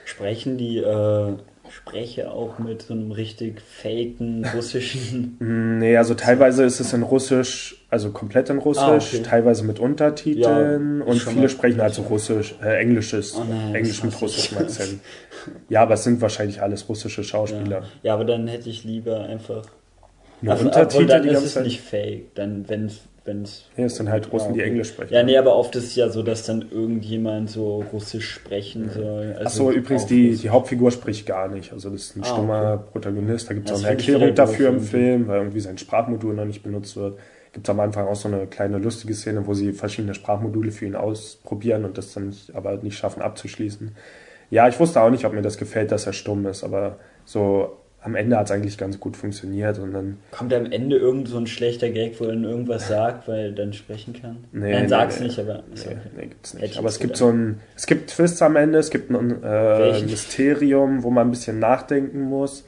Sprechen die äh, Spreche auch mit so einem richtig faken russischen. Mm, nee, also teilweise ist es in Russisch, also komplett in Russisch, ah, okay. teilweise mit Untertiteln ja, und viele sprechen halt so Russisch, äh, Englisches, oh nein, Englisch mit russischem Akzent. ja, aber es sind wahrscheinlich alles russische Schauspieler. Ja. ja, aber dann hätte ich lieber einfach nur also, Untertitel dann die ist es nicht fake, dann wenn es ja, es sind halt Russen, ja, die Englisch sprechen. Ja, nee, aber oft ist es ja so, dass dann irgendjemand so Russisch sprechen soll. Also Achso, übrigens, die, die Hauptfigur spricht gar nicht. Also das ist ein ah, stummer okay. Protagonist. Da gibt es auch eine Erklärung dafür im Film, weil irgendwie sein Sprachmodul noch nicht benutzt wird. Gibt es am Anfang auch so eine kleine lustige Szene, wo sie verschiedene Sprachmodule für ihn ausprobieren und das dann nicht, aber nicht schaffen abzuschließen. Ja, ich wusste auch nicht, ob mir das gefällt, dass er stumm ist, aber so am Ende hat es eigentlich ganz gut funktioniert und dann. Kommt am Ende irgend so ein schlechter Gag, wo er irgendwas sagt, weil er dann sprechen kann? Nee, Nein, nee, sag's nee, nicht, aber. Nee, okay. nee gibt's nicht. aber es gibt so ein, es gibt Twists am Ende, es gibt ein äh, Mysterium, wo man ein bisschen nachdenken muss.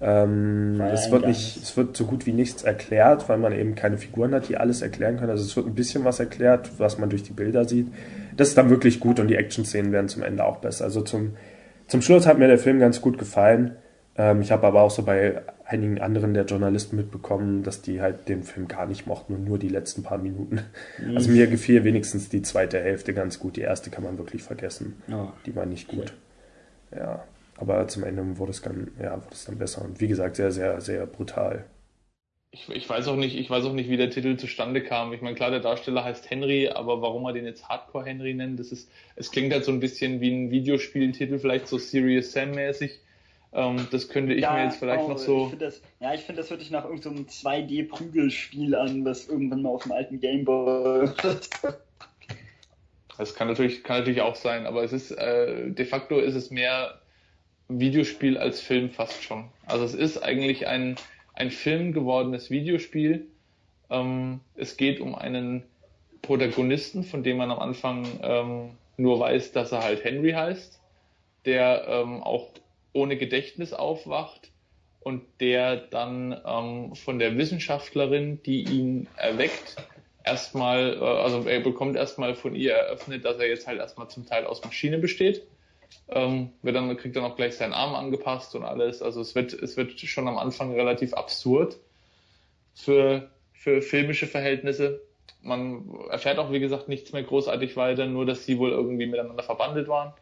Ähm, es wird nicht, es wird so gut wie nichts erklärt, weil man eben keine Figuren hat, die alles erklären können. Also es wird ein bisschen was erklärt, was man durch die Bilder sieht. Das ist dann wirklich gut und die Action-Szenen werden zum Ende auch besser. Also zum, zum Schluss hat mir der Film ganz gut gefallen. Ähm, ich habe aber auch so bei einigen anderen der Journalisten mitbekommen, dass die halt den Film gar nicht mochten und nur die letzten paar Minuten. Mhm. Also mir gefiel wenigstens die zweite Hälfte ganz gut. Die erste kann man wirklich vergessen. Oh. Die war nicht gut. Okay. Ja. Aber zum Ende wurde es dann, ja, wurde es dann besser. Und wie gesagt, sehr, sehr, sehr brutal. Ich, ich, weiß auch nicht, ich weiß auch nicht, wie der Titel zustande kam. Ich meine, klar, der Darsteller heißt Henry, aber warum er den jetzt Hardcore Henry nennt, das ist, es klingt halt so ein bisschen wie ein Videospieltitel, vielleicht so Serious Sam mäßig. Ähm, das könnte ich ja, mir jetzt vielleicht oh, noch so. Ich das, ja, ich finde, das hört sich nach irgendeinem so 2D-Prügelspiel an, was irgendwann mal auf dem alten Gameboy. das kann natürlich, kann natürlich auch sein, aber es ist äh, de facto ist es mehr Videospiel als Film fast schon. Also es ist eigentlich ein, ein Film gewordenes Videospiel. Ähm, es geht um einen Protagonisten, von dem man am Anfang ähm, nur weiß, dass er halt Henry heißt, der ähm, auch ohne Gedächtnis aufwacht und der dann ähm, von der Wissenschaftlerin, die ihn erweckt, erstmal, äh, also er bekommt erstmal von ihr eröffnet, dass er jetzt halt erstmal zum Teil aus Maschine besteht. Ähm, wird dann, kriegt dann auch gleich seinen Arm angepasst und alles. Also es wird, es wird schon am Anfang relativ absurd für, für filmische Verhältnisse. Man erfährt auch, wie gesagt, nichts mehr großartig weiter, nur dass sie wohl irgendwie miteinander verbandelt waren.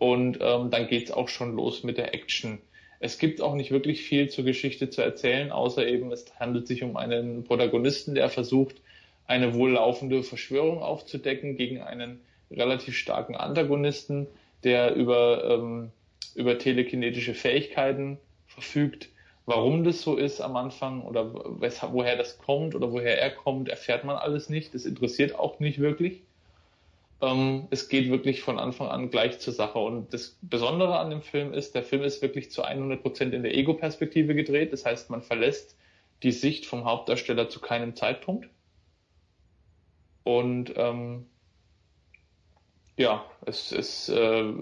Und ähm, dann geht's auch schon los mit der Action. Es gibt auch nicht wirklich viel zur Geschichte zu erzählen, außer eben es handelt sich um einen Protagonisten, der versucht, eine wohl laufende Verschwörung aufzudecken gegen einen relativ starken Antagonisten, der über, ähm, über telekinetische Fähigkeiten verfügt. Warum das so ist am Anfang oder woher das kommt oder woher er kommt, erfährt man alles nicht. Das interessiert auch nicht wirklich. Ähm, es geht wirklich von Anfang an gleich zur Sache. Und das Besondere an dem Film ist, der Film ist wirklich zu 100 Prozent in der Ego-Perspektive gedreht. Das heißt, man verlässt die Sicht vom Hauptdarsteller zu keinem Zeitpunkt. Und ähm, ja, es, es, äh,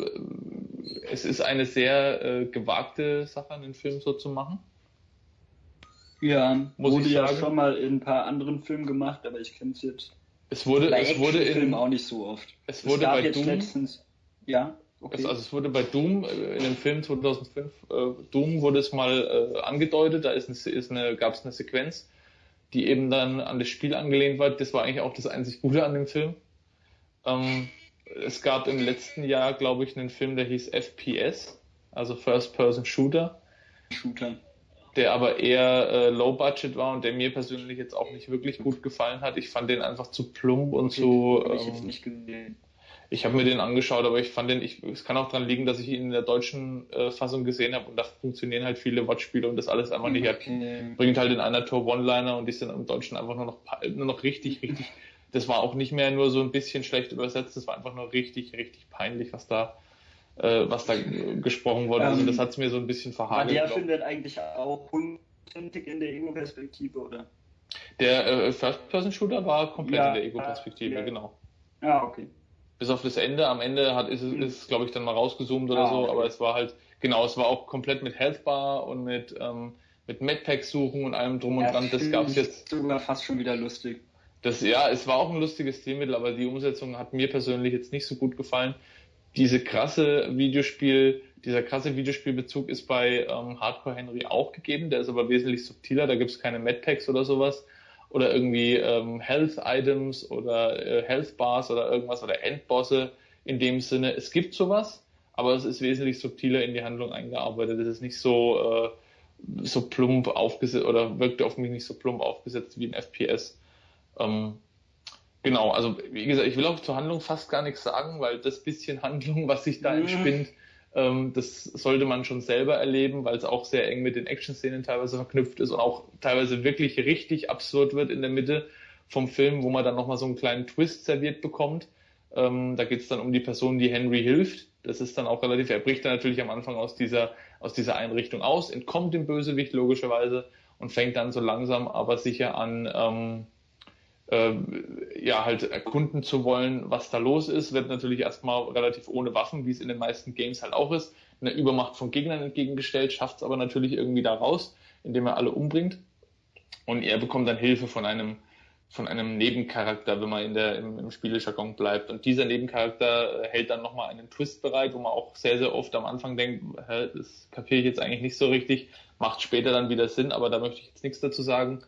es ist eine sehr äh, gewagte Sache, einen Film so zu machen. Ja, Muss wurde ja schon mal in ein paar anderen Filmen gemacht, aber ich kenne es jetzt. Es wurde, bei es wurde in auch nicht so oft. Es wurde es bei Doom. Letztens, ja. Okay. Es, also es wurde bei Doom äh, in dem Film 2005 äh, Doom wurde es mal äh, angedeutet. Da ist eine, ist eine gab es eine Sequenz, die eben dann an das Spiel angelehnt war. Das war eigentlich auch das einzig Gute an dem Film. Ähm, es gab im letzten Jahr, glaube ich, einen Film, der hieß FPS, also First Person Shooter. Shooter. Der aber eher äh, Low Budget war und der mir persönlich jetzt auch nicht wirklich gut gefallen hat. Ich fand den einfach zu plump und zu. Ähm, ich jetzt nicht gesehen. Ich habe mir den angeschaut, aber ich fand den, ich, es kann auch daran liegen, dass ich ihn in der deutschen äh, Fassung gesehen habe und da funktionieren halt viele Wortspiele und das alles einfach nicht. Okay. Bringt halt in einer Tour One-Liner und die sind im Deutschen einfach nur noch, nur noch richtig, richtig. Das war auch nicht mehr nur so ein bisschen schlecht übersetzt, das war einfach nur richtig, richtig peinlich, was da, äh, was da gesprochen wurde. Also ähm, das hat's mir so ein bisschen verhagelt. Der wird eigentlich auch hundertprozentig in der Ego-Perspektive, oder? Der äh, First-Person-Shooter war komplett ja, in der Ego-Perspektive, ja. genau. Ja, okay bis auf das Ende. Am Ende hat ist es, mhm. ist, glaube ich, dann mal rausgezoomt oder ah, so, okay. aber es war halt, genau, es war auch komplett mit Healthbar und mit, ähm, mit Medpack suchen und allem drum und ja, dran. Das gab's jetzt. sogar fast schon wieder lustig. Das, ja, es war auch ein lustiges Stilmittel, aber die Umsetzung hat mir persönlich jetzt nicht so gut gefallen. Diese krasse Videospiel, dieser krasse Videospielbezug ist bei ähm, Hardcore Henry auch gegeben, der ist aber wesentlich subtiler, da gibt's keine Medpacks oder sowas oder irgendwie ähm, Health Items oder äh, Health Bars oder irgendwas oder Endbosse in dem Sinne. Es gibt sowas, aber es ist wesentlich subtiler in die Handlung eingearbeitet. Es ist nicht so äh, so plump aufgesetzt oder wirkte auf mich nicht so plump aufgesetzt wie ein FPS. Ähm, genau, also wie gesagt, ich will auch zur Handlung fast gar nichts sagen, weil das bisschen Handlung, was sich da entspinnt, ähm, das sollte man schon selber erleben, weil es auch sehr eng mit den Action-Szenen teilweise verknüpft ist und auch teilweise wirklich richtig absurd wird in der Mitte vom Film, wo man dann nochmal so einen kleinen Twist serviert bekommt. Ähm, da geht es dann um die Person, die Henry hilft. Das ist dann auch relativ, er bricht dann natürlich am Anfang aus dieser, aus dieser Einrichtung aus, entkommt dem Bösewicht logischerweise und fängt dann so langsam aber sicher an, ähm, äh, ja, halt erkunden zu wollen, was da los ist, wird natürlich erstmal relativ ohne Waffen, wie es in den meisten Games halt auch ist, eine Übermacht von Gegnern entgegengestellt, schafft es aber natürlich irgendwie da raus, indem er alle umbringt. Und er bekommt dann Hilfe von einem von einem Nebencharakter, wenn man in der im, im Spielejargon bleibt. Und dieser Nebencharakter hält dann nochmal einen Twist bereit, wo man auch sehr, sehr oft am Anfang denkt, hä, das kapiere ich jetzt eigentlich nicht so richtig, macht später dann wieder Sinn, aber da möchte ich jetzt nichts dazu sagen.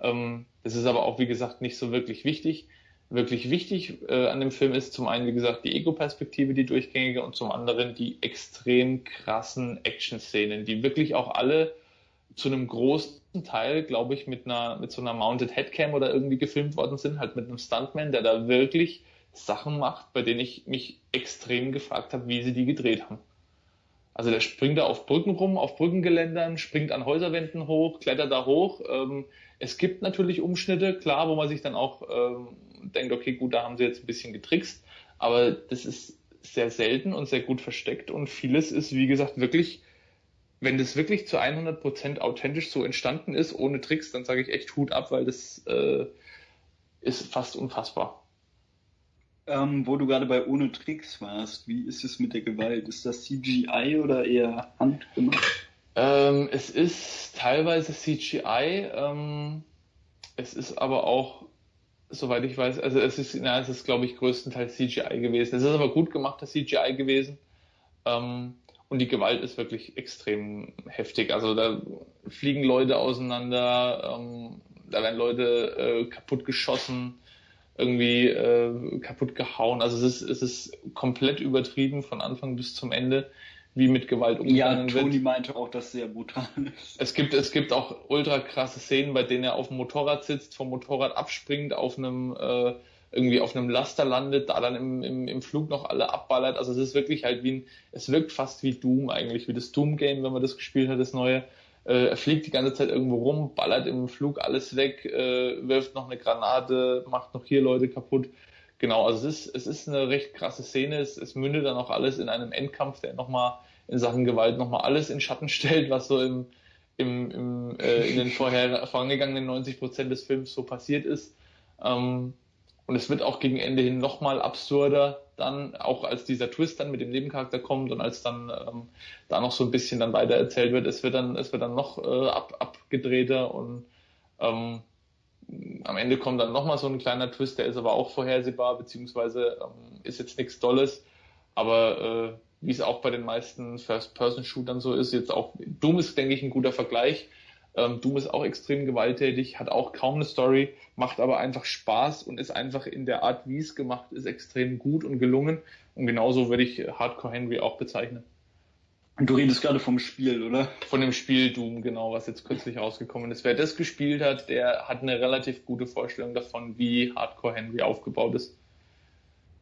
Ähm, das ist aber auch, wie gesagt, nicht so wirklich wichtig. Wirklich wichtig äh, an dem Film ist zum einen, wie gesagt, die Ego-Perspektive, die durchgängige, und zum anderen die extrem krassen Action-Szenen, die wirklich auch alle zu einem großen Teil, glaube ich, mit einer, mit so einer Mounted Headcam oder irgendwie gefilmt worden sind, halt mit einem Stuntman, der da wirklich Sachen macht, bei denen ich mich extrem gefragt habe, wie sie die gedreht haben. Also der springt da auf Brücken rum, auf Brückengeländern, springt an Häuserwänden hoch, klettert da hoch. Ähm, es gibt natürlich Umschnitte, klar, wo man sich dann auch ähm, denkt, okay, gut, da haben sie jetzt ein bisschen getrickst, aber das ist sehr selten und sehr gut versteckt und vieles ist, wie gesagt, wirklich, wenn das wirklich zu 100% authentisch so entstanden ist, ohne Tricks, dann sage ich echt Hut ab, weil das äh, ist fast unfassbar. Ähm, wo du gerade bei ohne Tricks warst, wie ist es mit der Gewalt? Ist das CGI oder eher handgemacht? Ähm, es ist teilweise CGI, ähm, es ist aber auch, soweit ich weiß, also es ist, na, es ist glaube ich größtenteils CGI gewesen. Es ist aber gut gemachter CGI gewesen. Ähm, und die Gewalt ist wirklich extrem heftig. Also da fliegen Leute auseinander, ähm, da werden Leute äh, kaputt geschossen, irgendwie äh, kaputt gehauen. Also es ist, es ist komplett übertrieben von Anfang bis zum Ende wie mit Gewalt umgegangen ja, Tony wird. meinte auch, dass sehr brutal ist. Es gibt, es gibt auch ultra krasse Szenen, bei denen er auf dem Motorrad sitzt, vom Motorrad abspringt, auf einem, äh, irgendwie auf einem Laster landet, da dann im, im, im Flug noch alle abballert. Also es ist wirklich halt wie ein, es wirkt fast wie Doom eigentlich, wie das Doom-Game, wenn man das gespielt hat, das neue. Äh, er fliegt die ganze Zeit irgendwo rum, ballert im Flug alles weg, äh, wirft noch eine Granate, macht noch hier Leute kaputt. Genau, also es ist, es ist eine recht krasse Szene. Es, es mündet dann auch alles in einem Endkampf, der nochmal in Sachen Gewalt nochmal alles in Schatten stellt, was so im, im, im äh, in den vorher vorangegangenen 90 Prozent des Films so passiert ist. Ähm, und es wird auch gegen Ende hin nochmal absurder, dann, auch als dieser Twist dann mit dem Nebencharakter kommt und als dann ähm, da noch so ein bisschen dann weiter erzählt wird, es wird dann, es wird dann noch äh, ab, abgedrehter und ähm, am Ende kommt dann nochmal so ein kleiner Twist, der ist aber auch vorhersehbar, beziehungsweise ähm, ist jetzt nichts Dolles. Aber äh, wie es auch bei den meisten First-Person-Shootern so ist, jetzt auch Doom ist, denke ich, ein guter Vergleich. Ähm, Doom ist auch extrem gewalttätig, hat auch kaum eine Story, macht aber einfach Spaß und ist einfach in der Art, wie es gemacht ist, extrem gut und gelungen. Und genauso würde ich Hardcore Henry auch bezeichnen. Du redest gerade vom Spiel, oder? Von dem Spiel Doom, genau, was jetzt kürzlich rausgekommen ist. Wer das gespielt hat, der hat eine relativ gute Vorstellung davon, wie Hardcore Henry aufgebaut ist.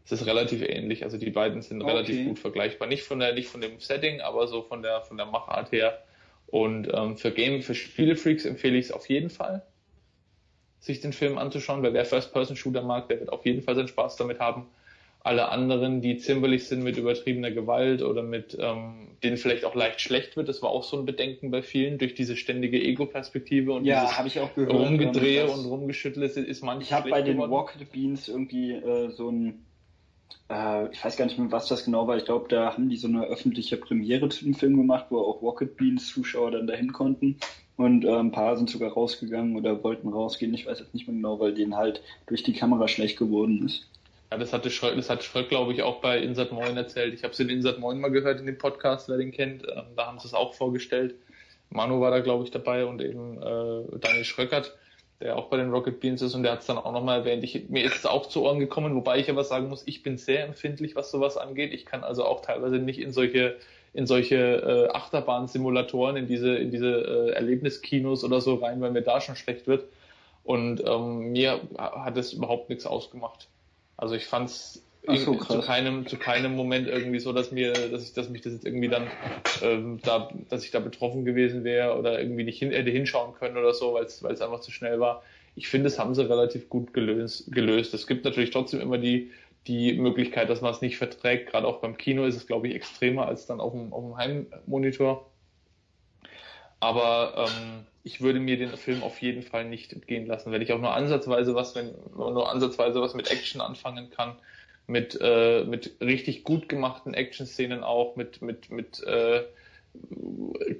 Es ist relativ ähnlich, also die beiden sind okay. relativ gut vergleichbar. Nicht von der, nicht von dem Setting, aber so von der, von der Machart her. Und ähm, für Game, für Spielefreaks empfehle ich es auf jeden Fall, sich den Film anzuschauen, weil wer First-Person-Shooter mag, der wird auf jeden Fall seinen Spaß damit haben alle anderen, die zimperlich sind mit übertriebener Gewalt oder mit ähm, denen vielleicht auch leicht schlecht wird. Das war auch so ein Bedenken bei vielen durch diese ständige Ego-Perspektive und ja, habe ich auch gehört. Rumgedrehe und rumgeschüttle ist manchmal. Ich habe bei den geworden. Rocket Beans irgendwie äh, so ein äh, ich weiß gar nicht mehr, was das genau war. Ich glaube, da haben die so eine öffentliche Premiere zu dem Film gemacht, wo auch Rocket Beans Zuschauer dann dahin konnten. Und äh, ein paar sind sogar rausgegangen oder wollten rausgehen. Ich weiß jetzt nicht mehr genau, weil denen halt durch die Kamera schlecht geworden ist. Ja, das hatte Schröck, das hat Schröck, glaube ich, auch bei Insert Moin erzählt. Ich habe es in Insert Moin mal gehört in dem Podcast, wer den kennt. Ähm, da haben sie es auch vorgestellt. Manu war da, glaube ich, dabei und eben äh, Daniel Schröckert, der auch bei den Rocket Beans ist und der hat es dann auch nochmal erwähnt. Ich, mir ist es auch zu Ohren gekommen, wobei ich aber sagen muss, ich bin sehr empfindlich, was sowas angeht. Ich kann also auch teilweise nicht in solche in solche äh, Achterbahn-Simulatoren, in diese in diese äh, Erlebniskinos oder so rein, weil mir da schon schlecht wird. Und ähm, mir hat es überhaupt nichts ausgemacht. Also ich fand es so, zu keinem zu keinem Moment irgendwie so, dass mir, dass ich, dass mich das jetzt irgendwie dann ähm, da, dass ich da betroffen gewesen wäre oder irgendwie nicht hin, hätte hinschauen können oder so, weil es weil es einfach zu schnell war. Ich finde, es haben sie relativ gut gelöst, gelöst. Es gibt natürlich trotzdem immer die die Möglichkeit, dass man es nicht verträgt. Gerade auch beim Kino ist es, glaube ich, extremer als dann auf dem, auf dem Heimmonitor. Aber ähm, ich würde mir den Film auf jeden Fall nicht entgehen lassen. Wenn ich auch nur ansatzweise was, wenn nur ansatzweise was mit Action anfangen kann, mit, äh, mit richtig gut gemachten Action-Szenen auch, mit, mit, mit äh,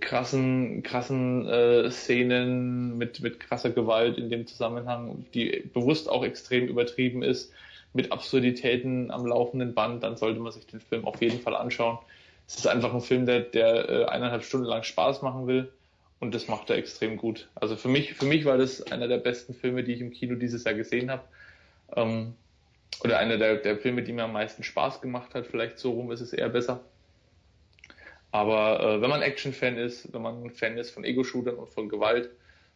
krassen, krassen äh, Szenen, mit, mit krasser Gewalt in dem Zusammenhang, die bewusst auch extrem übertrieben ist, mit Absurditäten am laufenden Band, dann sollte man sich den Film auf jeden Fall anschauen. Es ist einfach ein Film, der, der äh, eineinhalb Stunden lang Spaß machen will und das macht er extrem gut. Also für mich, für mich war das einer der besten Filme, die ich im Kino dieses Jahr gesehen habe. Ähm, oder einer der, der Filme, die mir am meisten Spaß gemacht hat. Vielleicht so rum ist es eher besser. Aber äh, wenn man Action-Fan ist, wenn man ein Fan ist von Ego-Shootern und von Gewalt,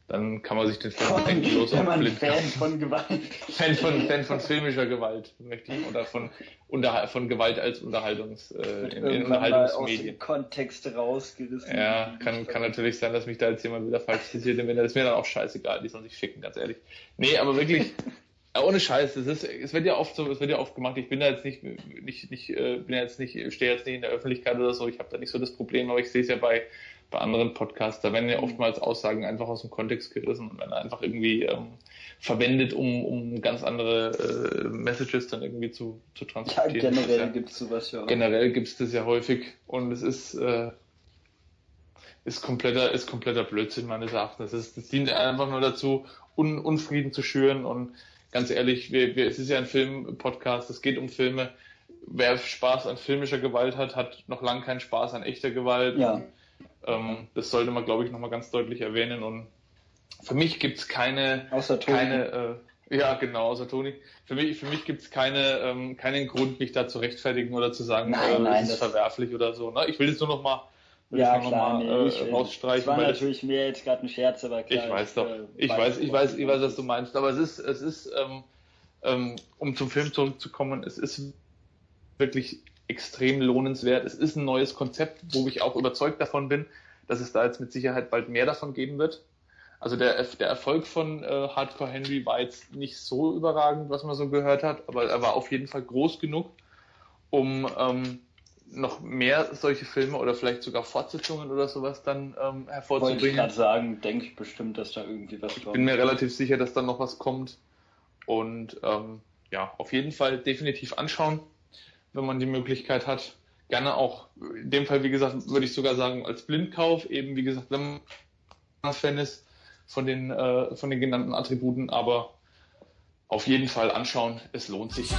dann kann man sich den Film endlos Wenn man Fan von Gewalt. Fan von, Fan von filmischer Gewalt, möchte ich, oder von, unter, von Gewalt als Unterhaltungs, äh, in, in Unterhaltungsmedien. Aus dem Kontext rausgerissen. Ja, kann, kann natürlich sein, dass mich da jetzt jemand wieder falsch zitiert, das ist mir dann auch scheißegal, die sollen sich ficken, ganz ehrlich. Nee, aber wirklich, ohne Scheiß, es ist, es wird ja oft so, es wird ja oft gemacht. Ich bin da jetzt nicht, nicht, nicht, äh, bin ja jetzt nicht, stehe jetzt nicht in der Öffentlichkeit oder so. Ich habe da nicht so das Problem, aber ich sehe es ja bei bei anderen Podcasts, da werden ja oftmals Aussagen einfach aus dem Kontext gerissen und werden einfach irgendwie ähm, verwendet, um, um ganz andere äh, Messages dann irgendwie zu, zu transportieren. Ja, generell ja, gibt's sowas ja. Generell gibt's das ja häufig und es ist, äh, ist kompletter, ist kompletter Blödsinn meines Erachtens. Das dient einfach nur dazu, Un, Unfrieden zu schüren und ganz ehrlich, wir, wir, es ist ja ein Film-Podcast, es geht um Filme. Wer Spaß an filmischer Gewalt hat, hat noch lange keinen Spaß an echter Gewalt. Ja. Ähm, das sollte man, glaube ich, nochmal ganz deutlich erwähnen. Und für mich gibt's keine, Außer Toni. keine, äh, ja genau, außer Toni. Für mich, für mich gibt's keine, ähm, keinen Grund, mich da zu rechtfertigen oder zu sagen, Nein, äh, nein, das ist das- verwerflich oder so. Ne? Ich will jetzt nur noch mal, will Ja, klar, mal, nee, äh, ich, das rausstreichen. war das- natürlich mehr jetzt gerade ein Scherz, aber klar. ich weiß doch. äh, Ich weiß, ich weiß, ich weiß, was du meinst. Aber es ist, es ist, ähm, ähm, um zum Film zurückzukommen, es ist wirklich extrem lohnenswert. Es ist ein neues Konzept, wo ich auch überzeugt davon bin, dass es da jetzt mit Sicherheit bald mehr davon geben wird. Also der, der Erfolg von äh, Hardcore Henry war jetzt nicht so überragend, was man so gehört hat, aber er war auf jeden Fall groß genug, um ähm, noch mehr solche Filme oder vielleicht sogar Fortsetzungen oder sowas dann ähm, Wollte ich hervorzubringen gerade sagen, denke ich bestimmt, dass da irgendwie was kommt. bin mir relativ sicher, dass dann noch was kommt. Und ähm, ja, auf jeden Fall definitiv anschauen, wenn man die Möglichkeit hat. Gerne auch, in dem Fall, wie gesagt, würde ich sogar sagen, als Blindkauf, eben wie gesagt, wenn man Fan ist von den, äh, von den genannten Attributen, aber auf jeden Fall anschauen, es lohnt sich.